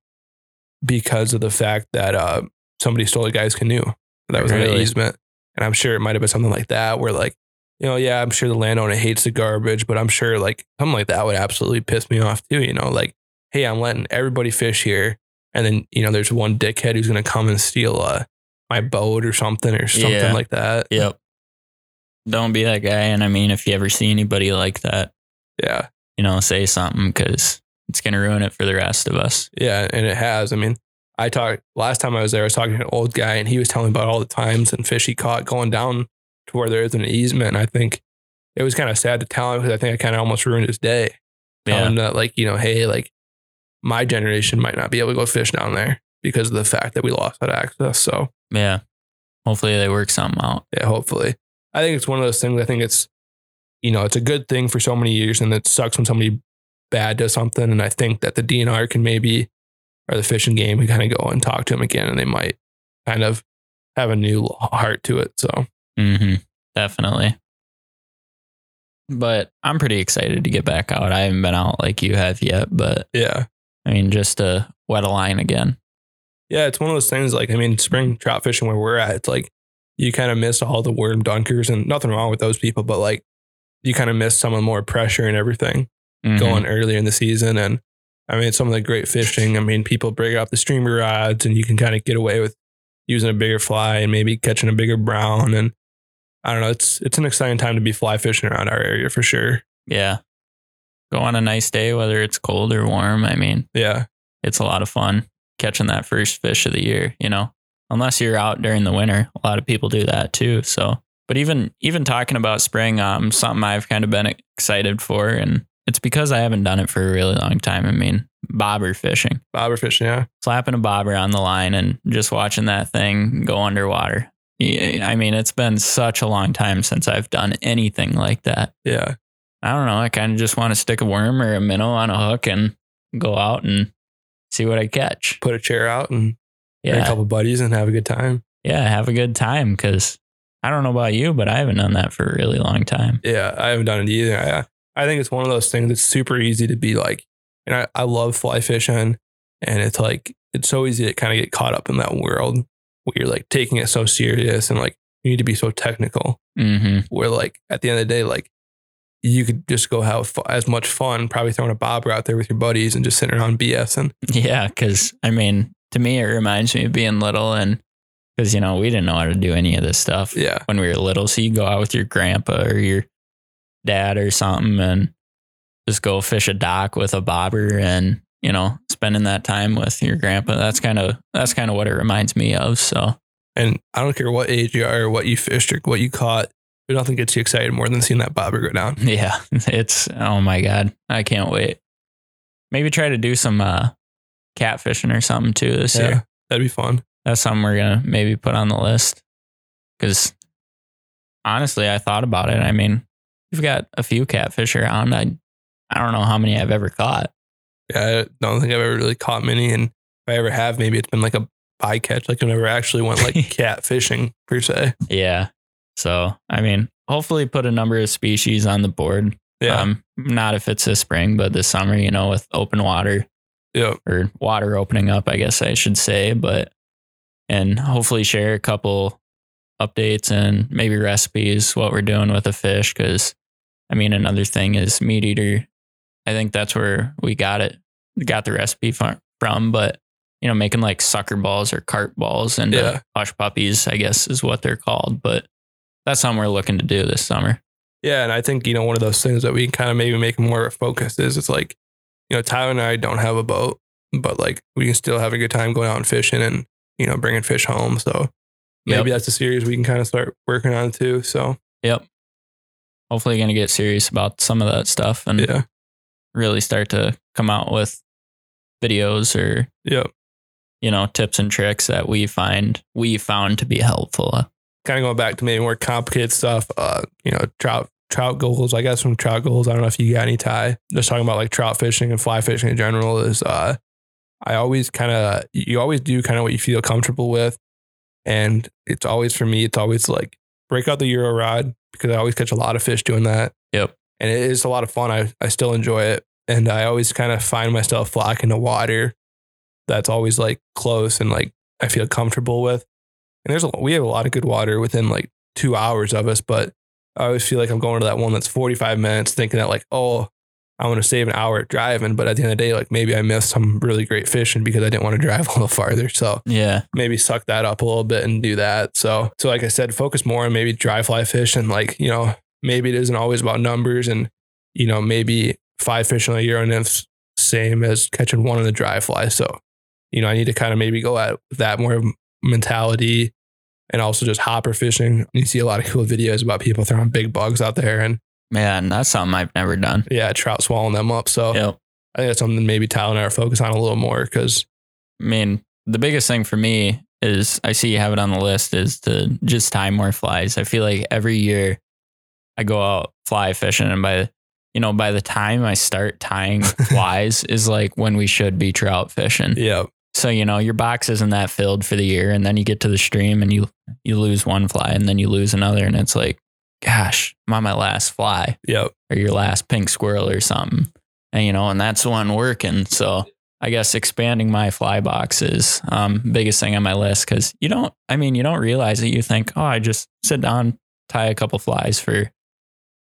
because of the fact that uh, somebody stole a guy's canoe that was in an easement, and I'm sure it might have been something like that where like. You know, yeah, I'm sure the landowner hates the garbage, but I'm sure like something like that would absolutely piss me off too. You know, like hey, I'm letting everybody fish here. And then, you know, there's one dickhead who's going to come and steal uh, my boat or something or something Yeah. like that. Yep. Don't be that guy. And I mean, if you ever see anybody like that, Yeah. you know, say something because it's going to ruin it for the rest of us. Yeah. And it has. I mean, I talked last time I was there, I was talking to an old guy and he was telling me about all the times and fish he caught going down to where there is an easement. And I think it was kind of sad to tell him because I think I kind of almost ruined his day. Yeah. him that, like, you know, hey, like my generation might not be able to go fish down there because of the fact that we lost that access. So, Yeah. Hopefully they work something out. yeah, hopefully. I think it's one of those things. I think it's, you know, it's a good thing for so many years, and it sucks when somebody bad does something. And I think that the DNR can maybe, or the Fish and Game, can kind of go and talk to them again, and they might kind of have a new heart to it. So hmm Definitely. But I'm pretty excited to get back out. I haven't been out like you have yet, but yeah, I mean, just to wet a line again. yeah, it's one of those things. Like I mean, spring trout fishing where we're at, it's like you kind of miss all the worm dunkers, and nothing wrong with those people, but like you kind of miss some of the more pressure and everything. Mhm. going earlier in the season. And I mean, some of the great fishing. I mean, people break out the streamer rods and you can kind of get away with using a bigger fly and maybe catching a bigger brown. And I don't know, it's it's an exciting time to be fly fishing around our area for sure. Yeah. Go on a nice day, whether it's cold or warm. I mean, Yeah. it's a lot of fun catching that first fish of the year, you know. Unless you're out during the winter. A lot of people do that too. So but even even talking about spring, um, something I've kind of been excited for and it's because I haven't done it for a really long time. I mean, bobber fishing. Bobber fishing, yeah. Slapping a bobber on the line and just watching that thing go underwater. Yeah, I mean, it's been such a long time since I've done anything like that. Yeah. I don't know. I kind of just want to stick a worm or a minnow on a hook and go out and see what I catch. Put a chair out and bring a Yeah. couple buddies and have a good time. Yeah. Have a good time because I don't know about you, but I haven't done that for a really long time. Yeah. I haven't done it either. I, I think it's one of those things that's super easy to be like, and I, I love fly fishing. And it's like, it's so easy to kind of get caught up in that world where you're like taking it so serious and like you need to be so technical. hmm where like at the end of the day, like you could just go have as much fun, probably throwing a bobber out there with your buddies and just sitting around BSing. Yeah. Because I mean, to me, it reminds me of being little and because, you know, we didn't know how to do any of this stuff Yeah. when we were little. So you go out with your grandpa or your dad or something and just go fish a dock with a bobber and, you know, spending that time with your grandpa. That's kind of, that's kind of what it reminds me of. So, And I don't care what age you are or what you fished or what you caught. Nothing gets you excited more than seeing that bobber go down. Yeah, it's oh my god, I can't wait. Maybe try to do some uh, catfishing or something too this Yeah. year. That'd be fun. That's something we're gonna maybe put on the list. Because honestly, I thought about it. I mean, we've got a few catfish around. I I don't know how many I've ever caught. Yeah. I don't think I've ever really caught many. And if I ever have, maybe it's been like a bycatch. Like I never actually went like cat fishing per se. Yeah. So I mean, hopefully put a number of species on the board. Yeah. Um, not if it's this spring, but this summer, you know, with open water. yeah. or water opening up, I guess I should say, but and hopefully share a couple updates and maybe recipes what we're doing with the fish because I mean another thing is MeatEater. I think that's where we got it, got the recipe from, from but you know making like sucker balls or carp balls and Yeah. hush puppies, I guess is what they're called, but that's something we're looking to do this summer. Yeah, and I think you know one of those things that we can kind of maybe make more of a focus is it's like, you know, Tyler and I don't have a boat, but like we can still have a good time going out and fishing and you know bringing fish home. So maybe that's a series we can kind of start working on too. So Yep. Hopefully, going to get serious about some of that stuff and yeah, really start to come out with videos or yeah, you know tips and tricks that we find we found to be helpful. Kind of going back to maybe more complicated stuff. Uh, you know, trout trout goals. I guess from trout goals. I don't know if you got any tie. Just talking about like trout fishing and fly fishing in general is. uh I always kind of you always do kind of what you feel comfortable with, and it's always for me. It's always like break out the Euro rod because I always catch a lot of fish doing that. Yep. and it is a lot of fun. I I still enjoy it, and I always kind of find myself flocking to water that's always like close and like I feel comfortable with. And there's a, we have a lot of good water within like two hours of us, but I always feel like I'm going to that one that's 45 minutes, thinking that like, oh, I want to save an hour driving, but at the end of the day, like maybe I missed some really great fishing because I didn't want to drive a little farther. So Yeah. maybe suck that up a little bit and do that. So, so like I said, focus more on maybe dry fly fish and like, you know, maybe it isn't always about numbers and, you know, maybe five fish in a year and it's same as catching one on the dry fly. So, you know, I need to kind of maybe go at that more mentality and also just hopper fishing. You see a lot of cool videos about people throwing big bugs out there and Man, that's something I've never done. yeah, trout swallowing them up. So Yep. I think that's something maybe Tyler and I are focused on a little more because I mean, the biggest thing for me is I see you have it on the list is to just tie more flies. I feel like every year I go out fly fishing and by you know, by the time I start tying flies is like when we should be trout fishing. yeah, So, you know, your box isn't that filled for the year and then you get to the stream and you you lose one fly and then you lose another and it's like, gosh, I'm on my last fly yeah, or your last pink squirrel or something. And you know, and that's the one working. So I guess expanding my fly box is um biggest thing on my list because you don't I mean, you don't realize it. You think, oh, I just sit down, tie a couple flies for,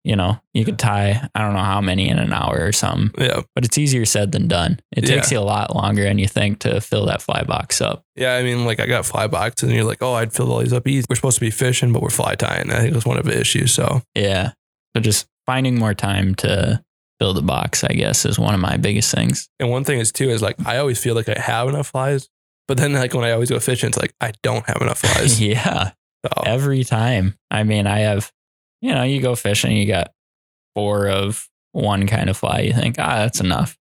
you know, you could tie I don't know how many in an hour or something. yeah. But it's easier said than done. It Yeah. takes you a lot longer than you think to fill that fly box up. Yeah, I mean, like I got fly boxes, and you're like, oh, I'd fill all these up easy. We're supposed to be fishing, but we're fly tying. I think that's one of the issues. So Yeah. So just finding more time to build a box, I guess, is one of my biggest things. And one thing is too is like I always feel like I have enough flies, but then like when I always go fishing, it's like I don't have enough flies. yeah. So, every time. I mean, I have, you know, you go fishing, you got four of one kind of fly. You think, ah, that's enough.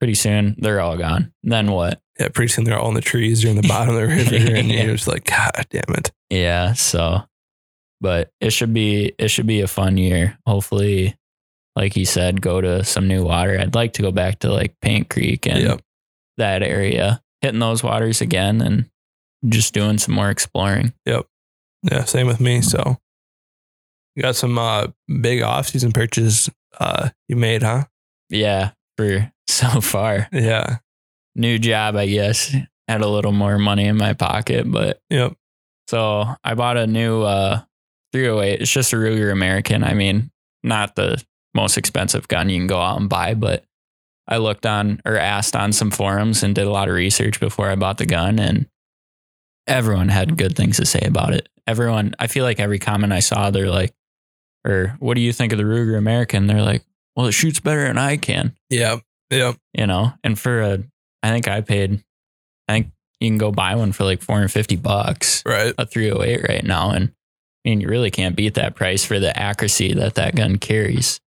Pretty soon, they're all gone. Then what? yeah, pretty soon they're all in the trees or in the bottom of the river, and Yeah. you're just like, God damn it. Yeah. So, but it should be it should be a fun year. Hopefully, like you said, go to some new water. I'd like to go back to like Paint Creek and Yep. that area, hitting those waters again, and just doing some more exploring. Yep. Yeah, same with me. So you got some uh, big off season purchases uh, you made, huh? Yeah, for so far. Yeah. new job, I guess. Had a little more money in my pocket, but Yep. so I bought a new uh 308. It's just a Ruger American. I mean, not the most expensive gun you can go out and buy, but I looked on or asked on some forums and did a lot of research before I bought the gun and everyone had good things to say about it. Everyone, I feel like every comment I saw, they're like, or what do you think of the Ruger American? They're like, well, it shoots better than I can Yeah. Yep. you know, and for a, I think I paid, I think you can go buy one for like 450 bucks, Right. a 308 right now. And I mean, you really can't beat that price for the accuracy that that gun carries.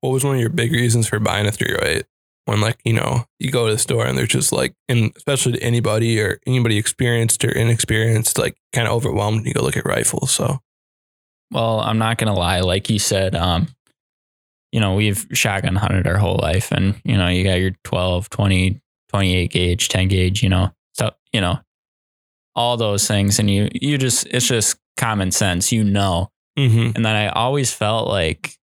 What was one of your big reasons for buying a 308? When like, you know, you go to the store and they're just like, and especially to anybody or anybody experienced or inexperienced, like kind of overwhelmed when you go look at rifles. So Well, I'm not going to lie. Like you said, um, you know, we've shotgun hunted our whole life and, you know, you got your 12, 20, 28 gauge, 10 gauge, you know, stuff, you know, all those things. And you, you just, it's just common sense, you know. mm-hmm. And then I always felt like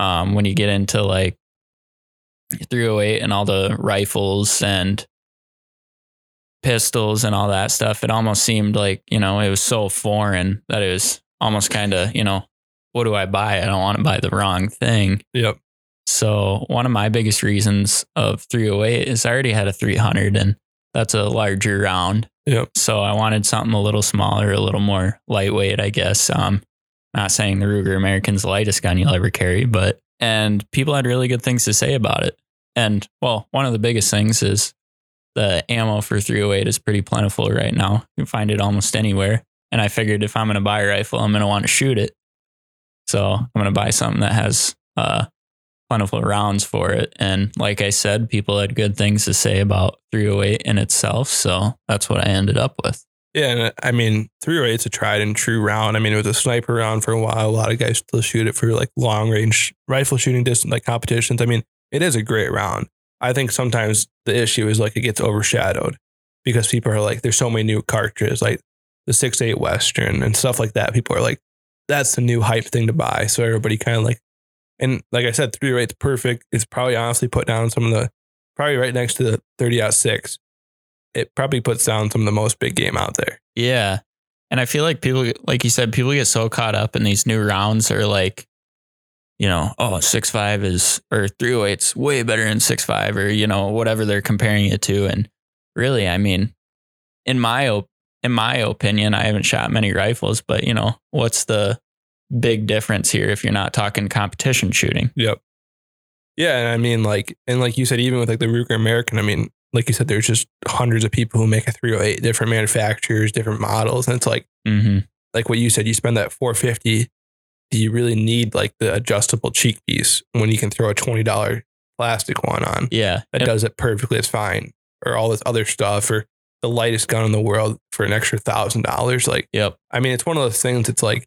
um, when you get into like 308 and all the rifles and pistols and all that stuff, it almost seemed like, you know, it was so foreign that it was almost kind of, you know, what do I buy? I don't want to buy the wrong thing. Yep. So one of my biggest reasons of 308 is I already had a 300 and that's a larger round. Yep. So I wanted something a little smaller, a little more lightweight, I guess. Um, not saying the Ruger American's the lightest gun you'll ever carry, but and people had really good things to say about it. And well, one of the biggest things is the ammo for 308 is pretty plentiful right now. You can find it almost anywhere. And I figured if I'm going to buy a rifle, I'm going to want to shoot it. So I'm going to buy something that has uh, plentiful rounds for it. And like I said, people had good things to say about 308 in itself. So that's what I ended up with. Yeah, and uh, I mean, 308 is a tried and true round. I mean, it was a sniper round for a while. A lot of guys still shoot it for like long range rifle shooting distance, like competitions. I mean, it is a great round. I think sometimes the issue is like it gets overshadowed because people are like, there's so many new cartridges, like the six eight Western and stuff like that. People are like, that's the new hype thing to buy. So everybody kind of like, and like I said, 308 is perfect. It's probably honestly put down some of the, probably right next to the 30 aught 6 it probably puts down some of the most big game out there. Yeah. And I feel like people, like you said, people get so caught up in these new rounds or like, you know, oh, six five is or three oh eight's way better than six five or you know whatever they're comparing it to. And really, I mean, in my in my opinion, I haven't shot many rifles, but you know, what's the big difference here if you're not talking competition shooting? Yep. Yeah, and I mean, like, and like you said, even with like the Ruger American, I mean, like you said, there's just hundreds of people who make a 308, different manufacturers, different models, and it's like, Mm-hmm. like what you said, you spend that 450. Do you really need like the adjustable cheek piece when you can throw a twenty dollar plastic one on Yeah. that Yep. does it perfectly? It's fine, or all this other stuff, or the lightest gun in the world for an extra thousand dollars. Like, Yep. I mean, it's one of those things. It's like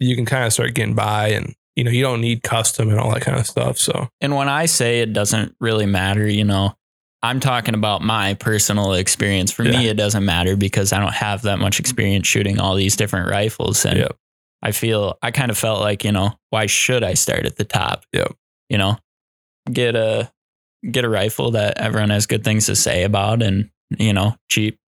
you can kind of start getting by, and you know, you don't need custom and all that kind of stuff. So And when I say it doesn't really matter, you know, I'm talking about my personal experience. For me, it doesn't matter because I don't have that much experience shooting all these different rifles. And Yep. I feel, I kind of felt like, you know, why should I start at the top? Yep. You know, get a, get a rifle that everyone has good things to say about and, you know, cheap,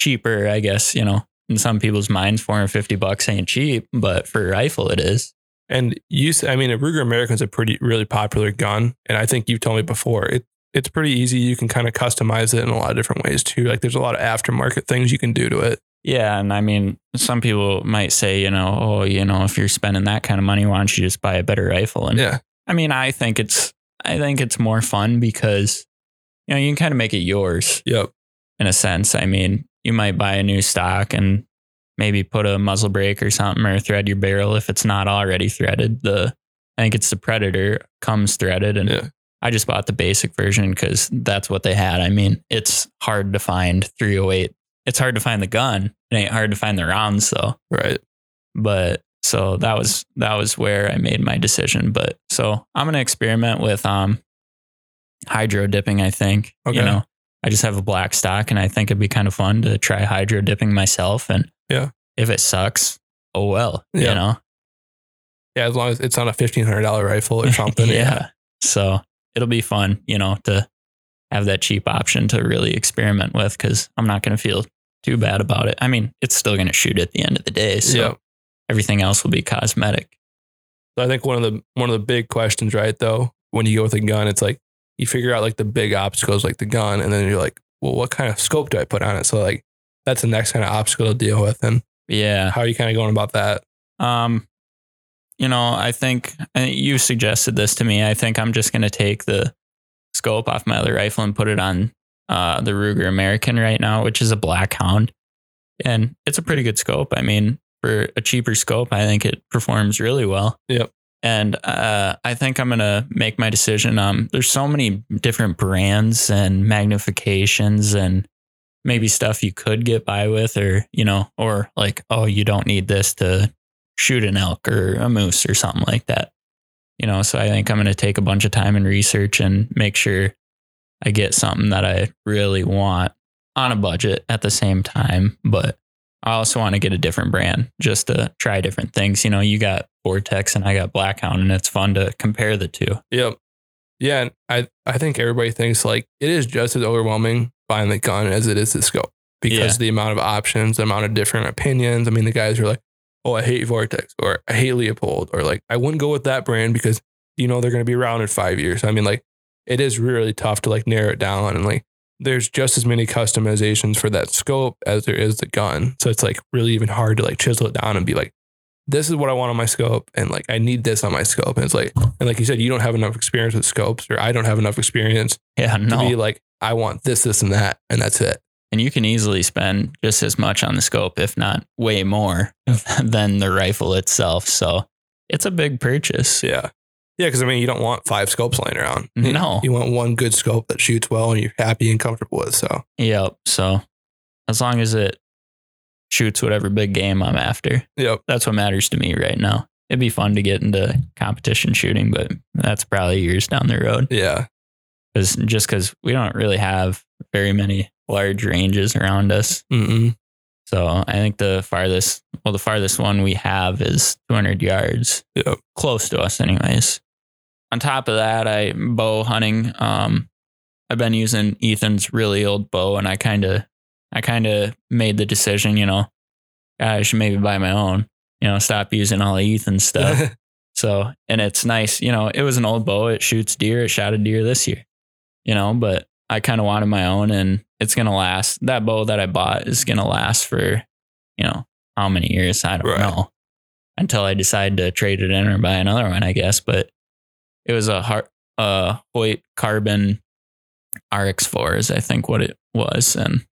cheaper, I guess, you know, in some people's minds, 450 bucks ain't cheap, but for a rifle, it is. And you, I mean, a Ruger American is a pretty, really popular gun. And I think you've told me before, it, it's pretty easy. You can kind of customize it in a lot of different ways too. Like there's a lot of aftermarket things you can do to it. Yeah, and I mean, some people might say, you know, oh, you know, if you're spending that kind of money, why don't you just buy a better rifle? And Yeah. I mean, I think it's, I think it's more fun because, you know, you can kind of make it yours Yep. In a sense. I mean, you might buy a new stock and maybe put a muzzle brake or something or thread your barrel if it's not already threaded. The I think it's the Predator comes threaded, and Yeah. I just bought the basic version because that's what they had. I mean, it's hard to find 308. It's hard to find the gun. It ain't hard to find the rounds though. Right. But so that was that was where I made my decision. But so I'm gonna experiment with um hydro dipping. I think you Okay. know I just have a black stock, and I think it'd be kind of fun to try hydro dipping myself. And Yeah. if it sucks, oh well. Yeah. You know. Yeah. As long as it's not a $1,500 rifle or something. yeah. So it'll be fun, you know, to have that cheap option to really experiment with because I'm not going to feel too bad about it. I mean, it's still going to shoot at the end of the day. So Yeah. everything else will be cosmetic. So I think one of the one of the big questions, right, though, when you go with a gun, it's like you figure out like the big obstacles like the gun, and then you're like, well, what kind of scope do I put on it? So like that's the next kind of obstacle to deal with. And Yeah. how are you kind of going about that? Um, you know, I think think you suggested this to me. I think I'm just going to take the scope off my other rifle and put it on uh, the Ruger American right now, which is a Blackhound, and it's a pretty good scope. I mean, for a cheaper scope, I think it performs really well. Yep. And uh, I think I'm gonna make my decision. Um, there's so many different brands and magnifications and maybe stuff you could get by with, or you know, or like, oh, you don't need this to shoot an elk or a moose or something like that. You know, so I think I'm to take a bunch of time and research and make sure I get something that I really want on a budget at the same time. But I also want to get a different brand just to try different things. You know, you got Vortex and I got Blackhound, and it's fun to compare the two. Yep. Yeah, and I I think everybody thinks like it is just as overwhelming buying the gun as it is the scope because Yeah. of the amount of options, the amount of different opinions. I mean, the guys are like, "Oh, I hate Vortex," or "I hate Leupold," or like, "I wouldn't go with that brand because you know they're going to be around in five years." I mean, like, it is really tough to like narrow it down and like. There's just as many customizations for that scope as there is the gun. So it's like really even hard to like chisel it down and be like, this is what I want on my scope, and like I need this on my scope. And it's like, and like you said, you don't have enough experience with scopes, or I don't have enough experience Yeah, to be like, I want this, this, and that, and that's it. and you can easily spend just as much on the scope, if not way more, than the rifle itself. So it's a big purchase. Yeah, yeah, because I mean, you don't want five scopes laying around. No. you want one good scope that shoots well and you're happy and comfortable with. So Yep. So as long as it shoots whatever big game I'm after, yep, that's what matters to me right now. It'd be fun to get into competition shooting, but that's probably years down the road. yeah, Cause just because we don't really have very many large ranges around us. Mm-mm. So I think the farthest, well, the farthest one we have is 200 yards, Yep. close to us, anyways. On top of that, I bow hunting. Um, I've been using Ethan's really old bow, and I kind of, I kind of made the decision, you know, I should maybe buy my own. You know, stop using all of Ethan's stuff. So, and it's nice, you know, it was an old bow. It shoots deer. It shot a deer this year, you know, but I kind of wanted my own and it's going to last. That bow that I bought is going to last for, you know, how many years? I don't Right. know until I decide to trade it in or buy another one, I guess. But it was a Har- uh, Hoyt Carbon RX4 is I think what it was. And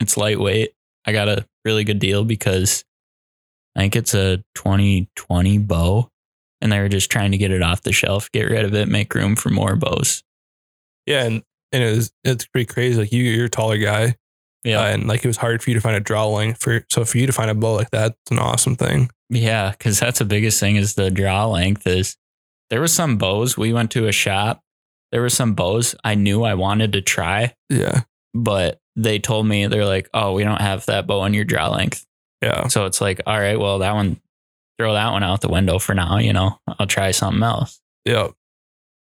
it's lightweight. I got a really good deal because I think it's a 2020 bow and they were just trying to get it off the shelf, get rid of it, make room for more bows. Yeah, and and it was it's pretty crazy. Like you, you're a taller guy, Yeah. uh, and like it was hard for you to find a draw length for. So for you to find a bow like that, it's an awesome thing. Yeah, because that's the biggest thing is the draw length. Is there was some bows we went to a shop. There were some bows I knew I wanted to try, Yeah, but they told me they're like, "Oh, we don't have that bow on your draw length." yeah, So it's like, all right, well, that one, throw that one out the window for now. You know, I'll try something else. yeah,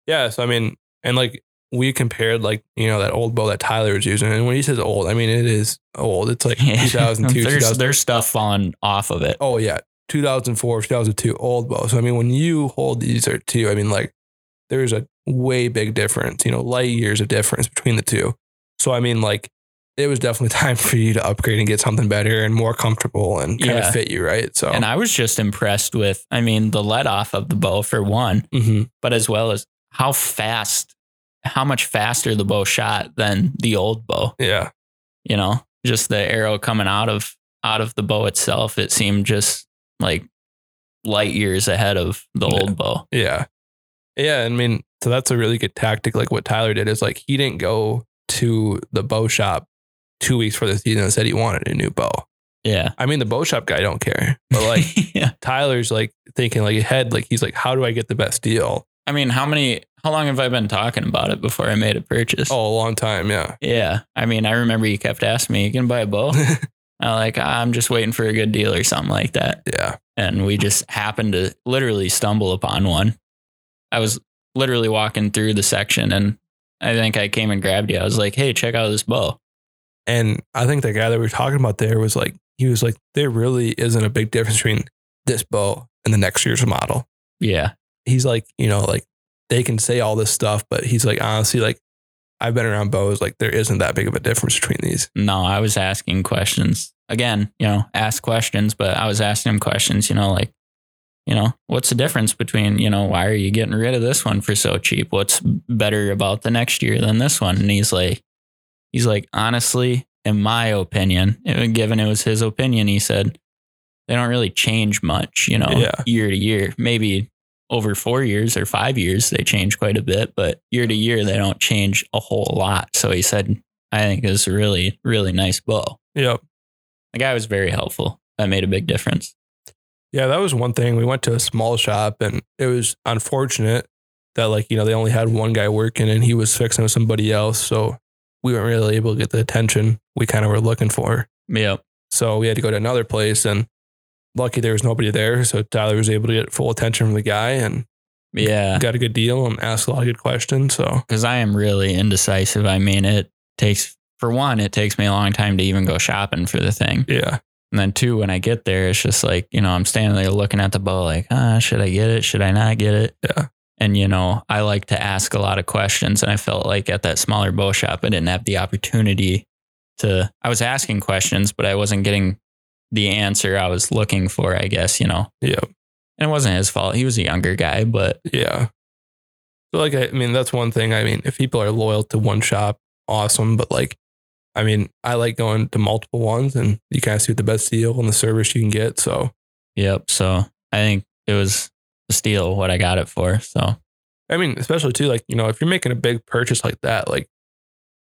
yeah. So I mean, and like we compared like you know that old bow that Tyler was using, and when he says old, I mean it is old. It's like 2002, there's 2000. there's stuff falling off of it. Oh yeah, 2004, 2002 old bow. So I mean, when you hold these are two, I mean like there's a way big difference. You know, light years of difference between the two. So I mean like it was definitely time for you to upgrade and get something better and more comfortable and kind Yeah. of fit you right. So And I was just impressed with, I mean, the let off of the bow for one, Mhm. but as well as how fast, how much faster the bow shot than the old bow. yeah, You know, just the arrow coming out of out of the bow itself, it seemed just like light years ahead of the Yeah. old bow. yeah, yeah. I mean, so that's a really good tactic. Like what Tyler did is like he didn't go to the bow shop two weeks for the season and said he wanted a new bow. Yeah. I mean, the bow shop guy don't care, but like yeah. Tyler's like thinking like ahead, like he's like, how do I get the best deal? I mean, how many how long have I been talking about it before I made a purchase? Oh, a long time, yeah. Yeah. I mean, I remember you kept asking me, you can buy a bow? I'm like, "Ah, I'm just waiting for a good deal or something like that. yeah, And we just happened to literally stumble upon one. I was literally walking through the section and I think I came and grabbed you. I was like, hey, check out this bow. and I think the guy that we were talking about there was like, he was like, there really isn't a big difference between this bow and the next year's model. Yeah. He's like, you know, like they can say all this stuff, but he's like, honestly, like I've been around bows, like there isn't that big of a difference between these. No, I was asking questions. Again, you know, ask questions, but I was asking him questions, you know, like, you know, what's the difference between, you know, why are you getting rid of this one for so cheap? What's better about the next year than this one? And he's like, he's like, honestly, in my opinion, given it was his opinion, he said, they don't really change much, you know, Yeah. year to year. Maybe over four years or five years, they change quite a bit, but year to year, they don't change a whole lot. So he said, I think it's a really, really nice bow. Yep. The guy was very helpful. That made a big difference. Yeah, that was one thing. We went to a small shop and it was unfortunate that like, you know, they only had one guy working and he was fixing with somebody else. So we weren't really able to get the attention we kind of were looking for. Yep. So we had to go to another place and lucky there was nobody there. So Tyler was able to get full attention from the guy and Yeah. got a good deal and asked a lot of good questions. So Because I am really indecisive. I mean, it takes, for one, it takes me a long time to even go shopping for the thing. yeah. And then two, when I get there, it's just like, you know, I'm standing there looking at the bow, like, ah, should I get it? Should I not get it? Yeah. And, you know, I like to ask a lot of questions. And I felt like at that smaller bow shop, I didn't have the opportunity to, I was asking questions, but I wasn't getting the answer I was looking for, I guess, you know. Yeah. And it wasn't his fault. He was a younger guy, but Yeah. So like I mean, that's one thing. I mean, if people are loyal to one shop, awesome. But like I mean, I like going to multiple ones and you kind of see what the best deal and the service you can get. So Yep. So I think it was a steal what I got it for. So I mean, especially too, like, you know, if you're making a big purchase like that, like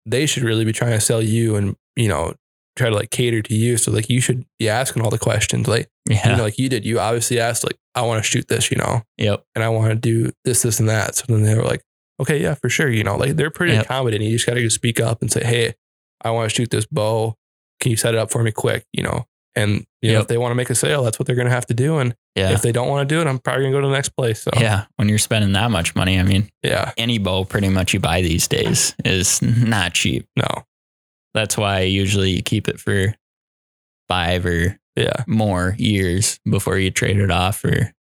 they should really be trying to sell you and, you know, try to like cater to you. So like you should be asking all the questions. Like, yeah. you know, like you did, you obviously asked, like, I want to shoot this, you know, yep. and I want to do this, this, and that. So then they were like, okay, yeah, for sure. You know, like they're pretty Yep. accommodating. You just got to speak up and say, hey, I want to shoot this bow. Can you set it up for me quick? You know, and you know, if they want to make a sale, that's what they're going to have to do. And Yeah. if they don't want to do it, I'm probably going to go to the next place. So yeah. When you're spending that much money, I mean, yeah, any bow pretty much you buy these days is not cheap. no, That's why I usually you keep it for five or yeah, more years before you trade it off or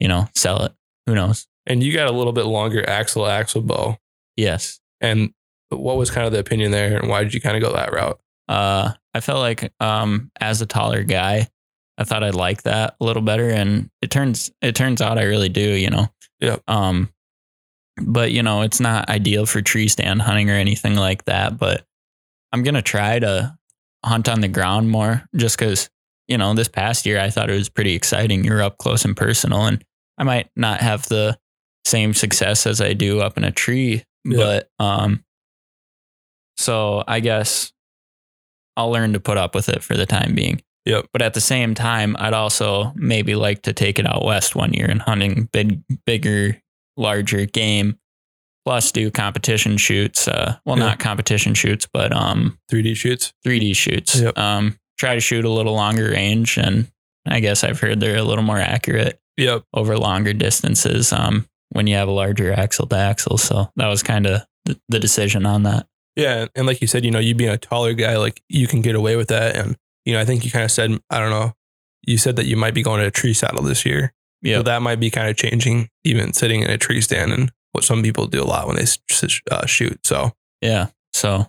you know, sell it. Who knows? And you got a little bit longer axle axle bow. Yes. And what was kind of the opinion there, and why did you kind of go that route? Uh, I felt like um, as a taller guy, I thought I'd like that a little better, and it turns it turns out I really do. You know. Yep. Um, but you know, it's not ideal for tree stand hunting or anything like that. But I'm gonna try to hunt on the ground more, just because you know this past year I thought it was pretty exciting. You're up close and personal, and I might not have the same success as I do up in a tree, Yeah. but um, so I guess I'll learn to put up with it for the time being. Yep. But at the same time, I'd also maybe like to take it out west one year and hunting big, bigger, larger game, plus do competition shoots. Uh, well, Yeah. not competition shoots, but um, 3D shoots. 3D shoots. Yep. Um, try to shoot a little longer range, and I guess I've heard they're a little more accurate Yep. over longer distances. Um, when you have a larger axle to axle, so that was kind of the, the decision on that. Yeah, and like you said, you know, you being a taller guy, like you can get away with that. And you know, I think you kind of said, I don't know, you said that you might be going to a tree saddle this year. So Yeah. that might be kind of changing, even sitting in a tree stand, and what some people do a lot when they uh, shoot. So Yeah. So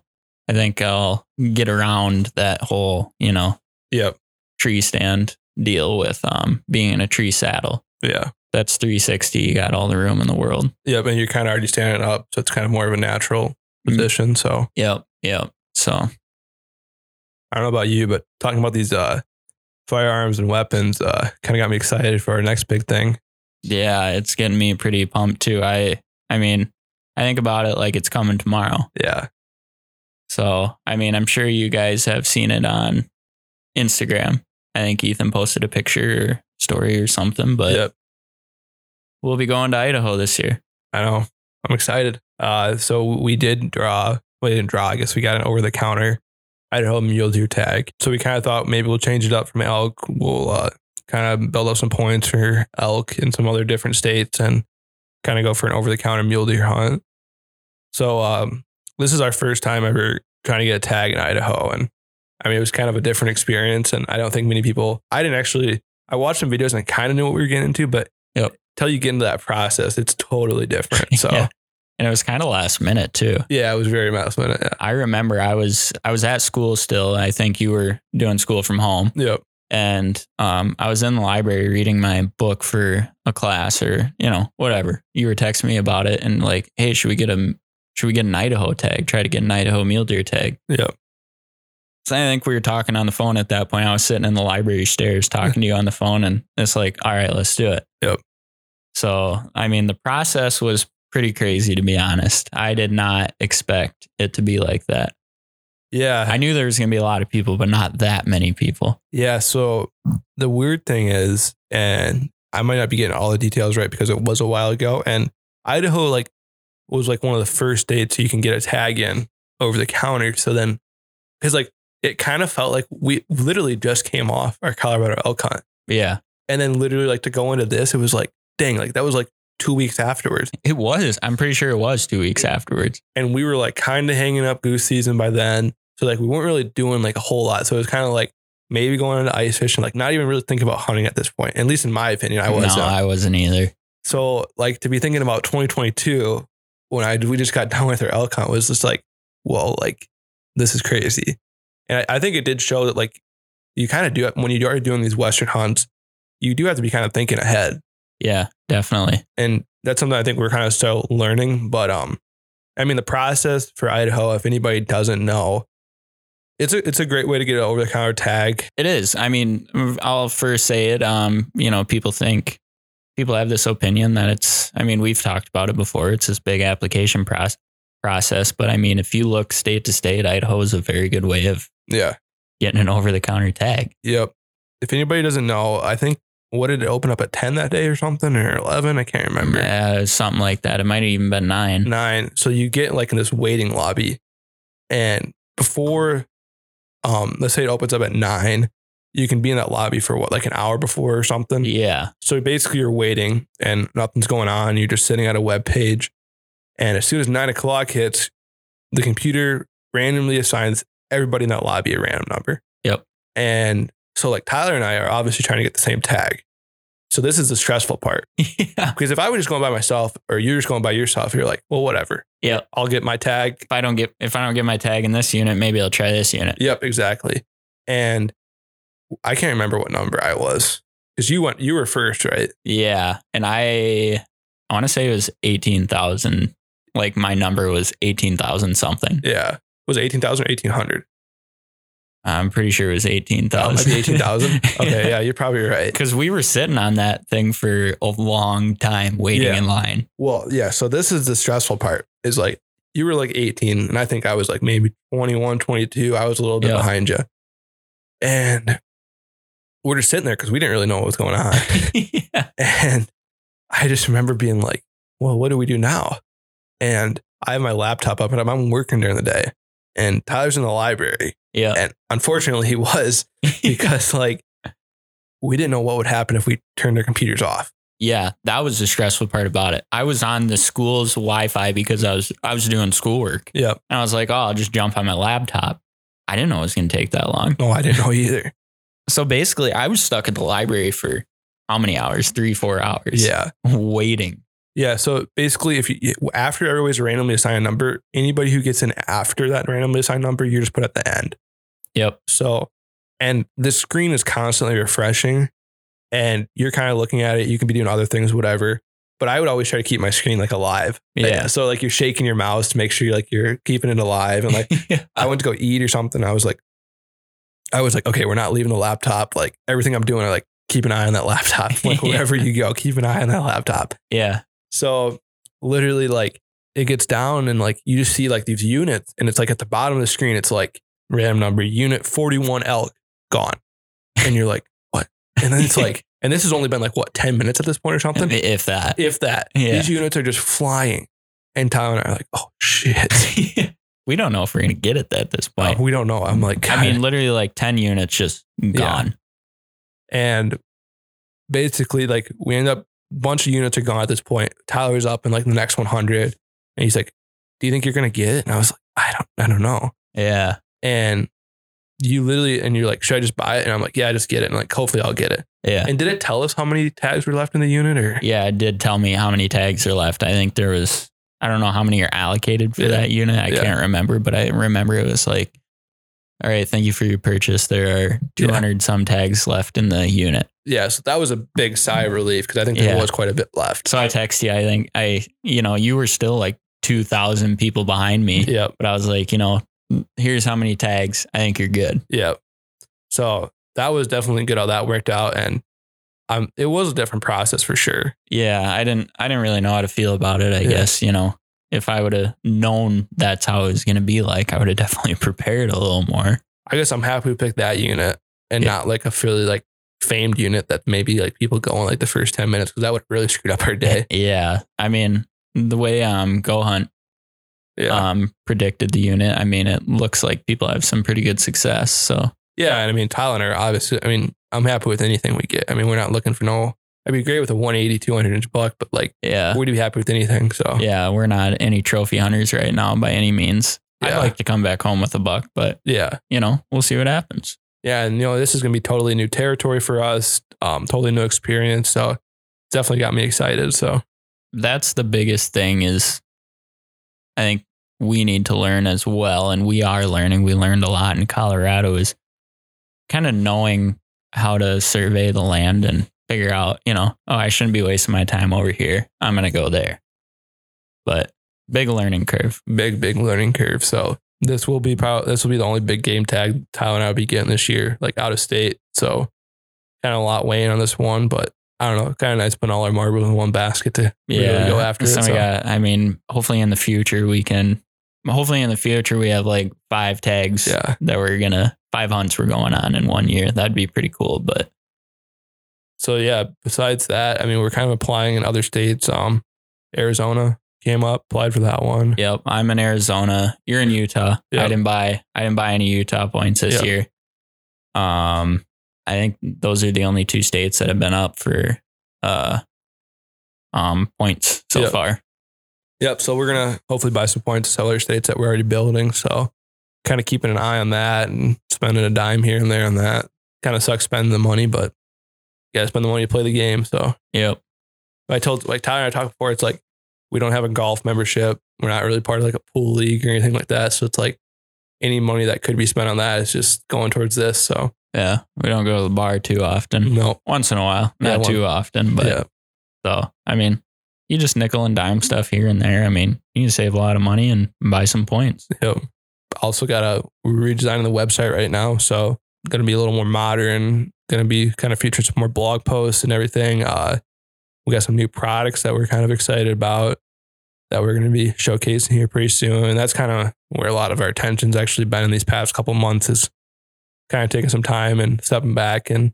I think I'll get around that whole, you know, yep, tree stand deal with um being in a tree saddle. yeah, That's 360. You got all the room in the world. yep. And you're kind of already standing up, so it's kind of more of a natural Mhm. position. So Yep. Yep. So I don't know about you, but talking about these uh, firearms and weapons uh, kind of got me excited for our next big thing. yeah, it's getting me pretty pumped too. I I mean, I think about it like it's coming tomorrow. Yeah, So I mean, I'm sure you guys have seen it on Instagram. I think Ethan posted a picture or story or something, but yep. we'll be going to Idaho this year. I know. I'm excited. Uh, so we did draw. We didn't draw. I guess we got an over the counter Idaho mule deer tag. So we kind of thought maybe we'll change it up from elk. We'll uh, kind of build up some points for elk in some other different states and kind of go for an over the counter mule deer hunt. So um, this is our first time ever trying to get a tag in Idaho, and I mean it was kind of a different experience. And I don't think many people. I didn't actually. I watched some videos and I kind of knew what we were getting into, but Yep. till you get into that process, it's totally different. So Yeah. And it was kind of last minute too. yeah, it was very last minute. Yeah. I remember I was I was at school still. I think you were doing school from home, Yep. And um, I was in the library reading my book for a class or you know whatever. You were texting me about it and like, hey, should we get a should we get an Idaho tag? Try to get an Idaho mule deer tag. Yep. So I think we were talking on the phone at that point. I was sitting in the library stairs talking to you on the phone, and it's like, all right, let's do it. Yep. So, I mean, the process was pretty crazy, to be honest. I did not expect it to be like that. Yeah. I knew there was going to be a lot of people, but not that many people. Yeah. So the weird thing is, and I might not be getting all the details right because it was a while ago, and Idaho like was like one of the first states you can get a tag in over the counter. So then, because like it kind of felt like we literally just came off our Colorado elk hunt, Yeah, and then literally like to go into this, it was like dang, like that was like two weeks afterwards, it was. I'm pretty sure it was two weeks afterwards. and we were like kind of hanging up goose season by then. So like we weren't really doing like a whole lot. So it was kind of like maybe going into ice fishing, like not even really thinking about hunting at this point. At least in my opinion, I was. no, I wasn't either. so like to be thinking about 2022 when I we just got done with our elk hunt was just like, whoa, like this is crazy. And I, I think it did show that like you kind of do it when you are doing these western hunts, you do have to be kind of thinking ahead. Yeah, definitely. and that's something I think we're kind of still learning. But um, I mean, the process for Idaho, if anybody doesn't know, it's a it's a great way to get an over the counter tag. It is. I mean, I'll first say it. Um, you know, people think people have this opinion that it's. I mean, we've talked about it before. It's this big application process. Process, but I mean, if you look state to state, Idaho is a very good way of Yeah. getting an over the counter tag. Yep. If anybody doesn't know, I think what did it open up at ten that day or something or eleven? I can't remember. Uh, something like that. It might have even been nine. Nine. So you get like in this waiting lobby, and before, um, let's say it opens up at nine, you can be in that lobby for what like an hour before or something. Yeah, So basically, you're waiting and nothing's going on. You're just sitting at a web page. And as soon as nine o'clock hits, the computer randomly assigns everybody in that lobby a random number. Yep. And so, like Tyler and I are obviously trying to get the same tag. So this is the stressful part yeah. because if I was just going by myself or you're just going by yourself, you're like, well, whatever. Yeah. I'll get my tag. If I don't get if I don't get my tag in this unit, maybe I'll try this unit. Yep, exactly. And I can't remember what number I was because you went, you were first, right? Yeah. And I I want to say it was eighteen thousand. Like my number was eighteen thousand something. Yeah. it Was it 18,000 or 1800? I'm pretty sure it was eighteen Oh, thousand. be 18,000. Okay. Yeah. You're probably right. Because we were sitting on that thing for a long time waiting Yeah. in line. Well, yeah. So this is the stressful part is like you were like 18 and I think I was like maybe 21, 22. I was a little bit Yeah. behind you. And we're just sitting there because we didn't really know what was going on. yeah. And I just remember being like, well, what do we do now? And I have my laptop up and I'm working during the day. And Tyler's in the library. Yeah. And unfortunately, he was because like we didn't know what would happen if we turned our computers off. Yeah, that was the stressful part about it. I was on the school's Wi-Fi because I was I was doing schoolwork, Yeah. and I was like, "Oh, I'll just jump on my laptop." I didn't know it was going to take that long. No, I didn't know either. So basically, I was stuck at the library for how many hours? Three, four hours. Yeah. waiting. Yeah. So basically, if you after everybody's randomly assigned a number, anybody who gets in after that randomly assigned number, you're just put at the end. Yep. So, and the screen is constantly refreshing, and you're kind of looking at it. You can be doing other things, whatever. But I would always try to keep my screen like alive. Yeah. So like you're shaking your mouse to make sure you're like you're keeping it alive. And like I went to go eat or something. I was like, I was like, okay, we're not leaving the laptop. Like everything I'm doing, I like keep an eye on that laptop. Like Yeah. wherever you go, keep an eye on that laptop. yeah. So literally like it gets down and like you just see like these units and it's like at the bottom of the screen, it's like random number unit 41 elk gone. And you're like, what? And then it's like, and this has only been like what, 10 minutes at this point or something? If that. If that. Yeah. These units are just flying. And Tyler and I are like, oh shit. we don't know if we're going to get it at this Uh, point. we don't know. I'm like, I mean, literally like 10 units just gone. and basically like we end up bunch of units are gone at this point. Tyler's up in like the next 100 and he's like, do you think you're going to get it? And I was like, I don't, I don't know. Yeah. and you literally and you're like, should I just buy it? And I'm like, yeah, I just get it. And like, hopefully I'll get it. Yeah. And did it tell us how many tags were left in the unit or? Yeah, it did tell me how many tags are left. I think there was, I don't know how many are allocated for Yeah. that unit. I Yeah. can't remember, but I remember it was like, all right, thank you for your purchase. There are 200 some tags left in the unit. Yeah. So that was a big sigh of relief because I think there Yeah. was quite a bit left. So I text you, I think I, you know, you were still like 2,000 people behind me, Yep. but I was like, you know, here's how many tags. I think you're good. Yep. So that was definitely good how that worked out. And um, it was a different process for sure. Yeah, I didn't, I didn't really know how to feel about it. I Yeah. guess, you know, if I would have known that's how it was going to be like, I would have definitely prepared a little more. I guess I'm happy we picked that unit and Yeah. not like a fairly like famed unit that maybe like people go in like the first 10 minutes because that would really screwed up our day. Yeah. I mean, the way um GoHunt Yeah. um predicted the unit, I mean, it looks like people have some pretty good success. So yeah. And I mean, Tyler and I are obviously, I mean, I'm happy with anything we get. I mean, we're not looking for no, I'd be great with a 180, 200 inch buck, but like yeah. we'd be happy with anything. So Yeah, we're not any trophy hunters right now by any means. I'd like to come back home with a buck, but yeah. you know, we'll see what happens. Yeah. And, you know, this is going to be totally new territory for us, um, totally new experience. So definitely got me excited. So That's the biggest thing is I think we need to learn as well. And we are learning. We learned a lot in Colorado is kind of knowing how to survey the land and figure out, you know, oh, I shouldn't be wasting my time over here. I'm going to go there. But big learning curve. big, big learning curve. So this will be probably, this will be the only big game tag Tyler and I will be getting this year, like out of state. So kind of a lot weighing on this one, but I don't know, kind of nice putting all our marbles in one basket to really go after it. So we So, got, I mean, hopefully in the future we can, hopefully in the future we have like five tags yeah. that we're going to, five hunts we're going on in one year. That'd be pretty cool. But So yeah, besides that, I mean, we're kind of applying in other states. Um, Arizona came up, applied for that one. Yep, I'm in Arizona. You're in Utah. Yep. I didn't buy I didn't buy any Utah points this Yep. year. Um I think those are the only two states that have been up for uh um points so Yep. far. Yep. So we're gonna hopefully buy some points to sell other states that we're already building. So kind of keeping an eye on that and spending a dime here and there on that. Kind of sucks spending the money, but you gotta spend the money to play the game. So Yep. I told like Tyler and I talked before, it's like we don't have a golf membership. We're not really part of like a pool league or anything like that. So it's like any money that could be spent on that is just going towards this. So Yeah. We don't go to the bar too often. no, Once in a while. Yeah, Not one- too often, but yeah, so I mean, you just nickel and dime stuff here and there. I mean, you can save a lot of money and buy some points. yep. Also got a we're redesigning the website right now, so gonna be a little more modern. Gonna be kind of feature some more blog posts and everything. Uh, we got some new products that we're kind of excited about that we're gonna be showcasing here pretty soon. And that's kind of where a lot of our attention's actually been in these past couple months is kind of taking some time and stepping back and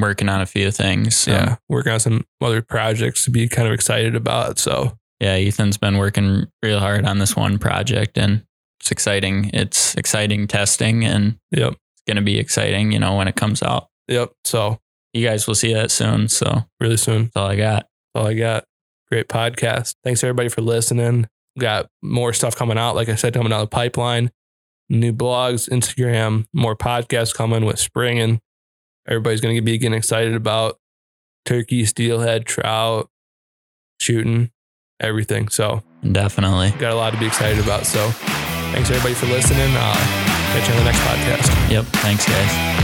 Working on a few things. So, yeah, working on some other projects to be kind of excited about. So yeah, Ethan's been working real hard on this one project and it's exciting. It's exciting testing and yep, it's going to be exciting, you know, when it comes out. yep. So You guys will see that soon. So really soon. That's all I got. all I got. Great podcast. Thanks everybody for listening. We got more stuff coming out. Like I said, coming down the pipeline. New blogs, Instagram, more podcasts coming with spring, and everybody's going to be getting excited about turkey, steelhead, trout, shooting, everything. So Definitely. got a lot to be excited about. So thanks everybody for listening. Uh, catch you on the next podcast. Yep. Thanks, guys.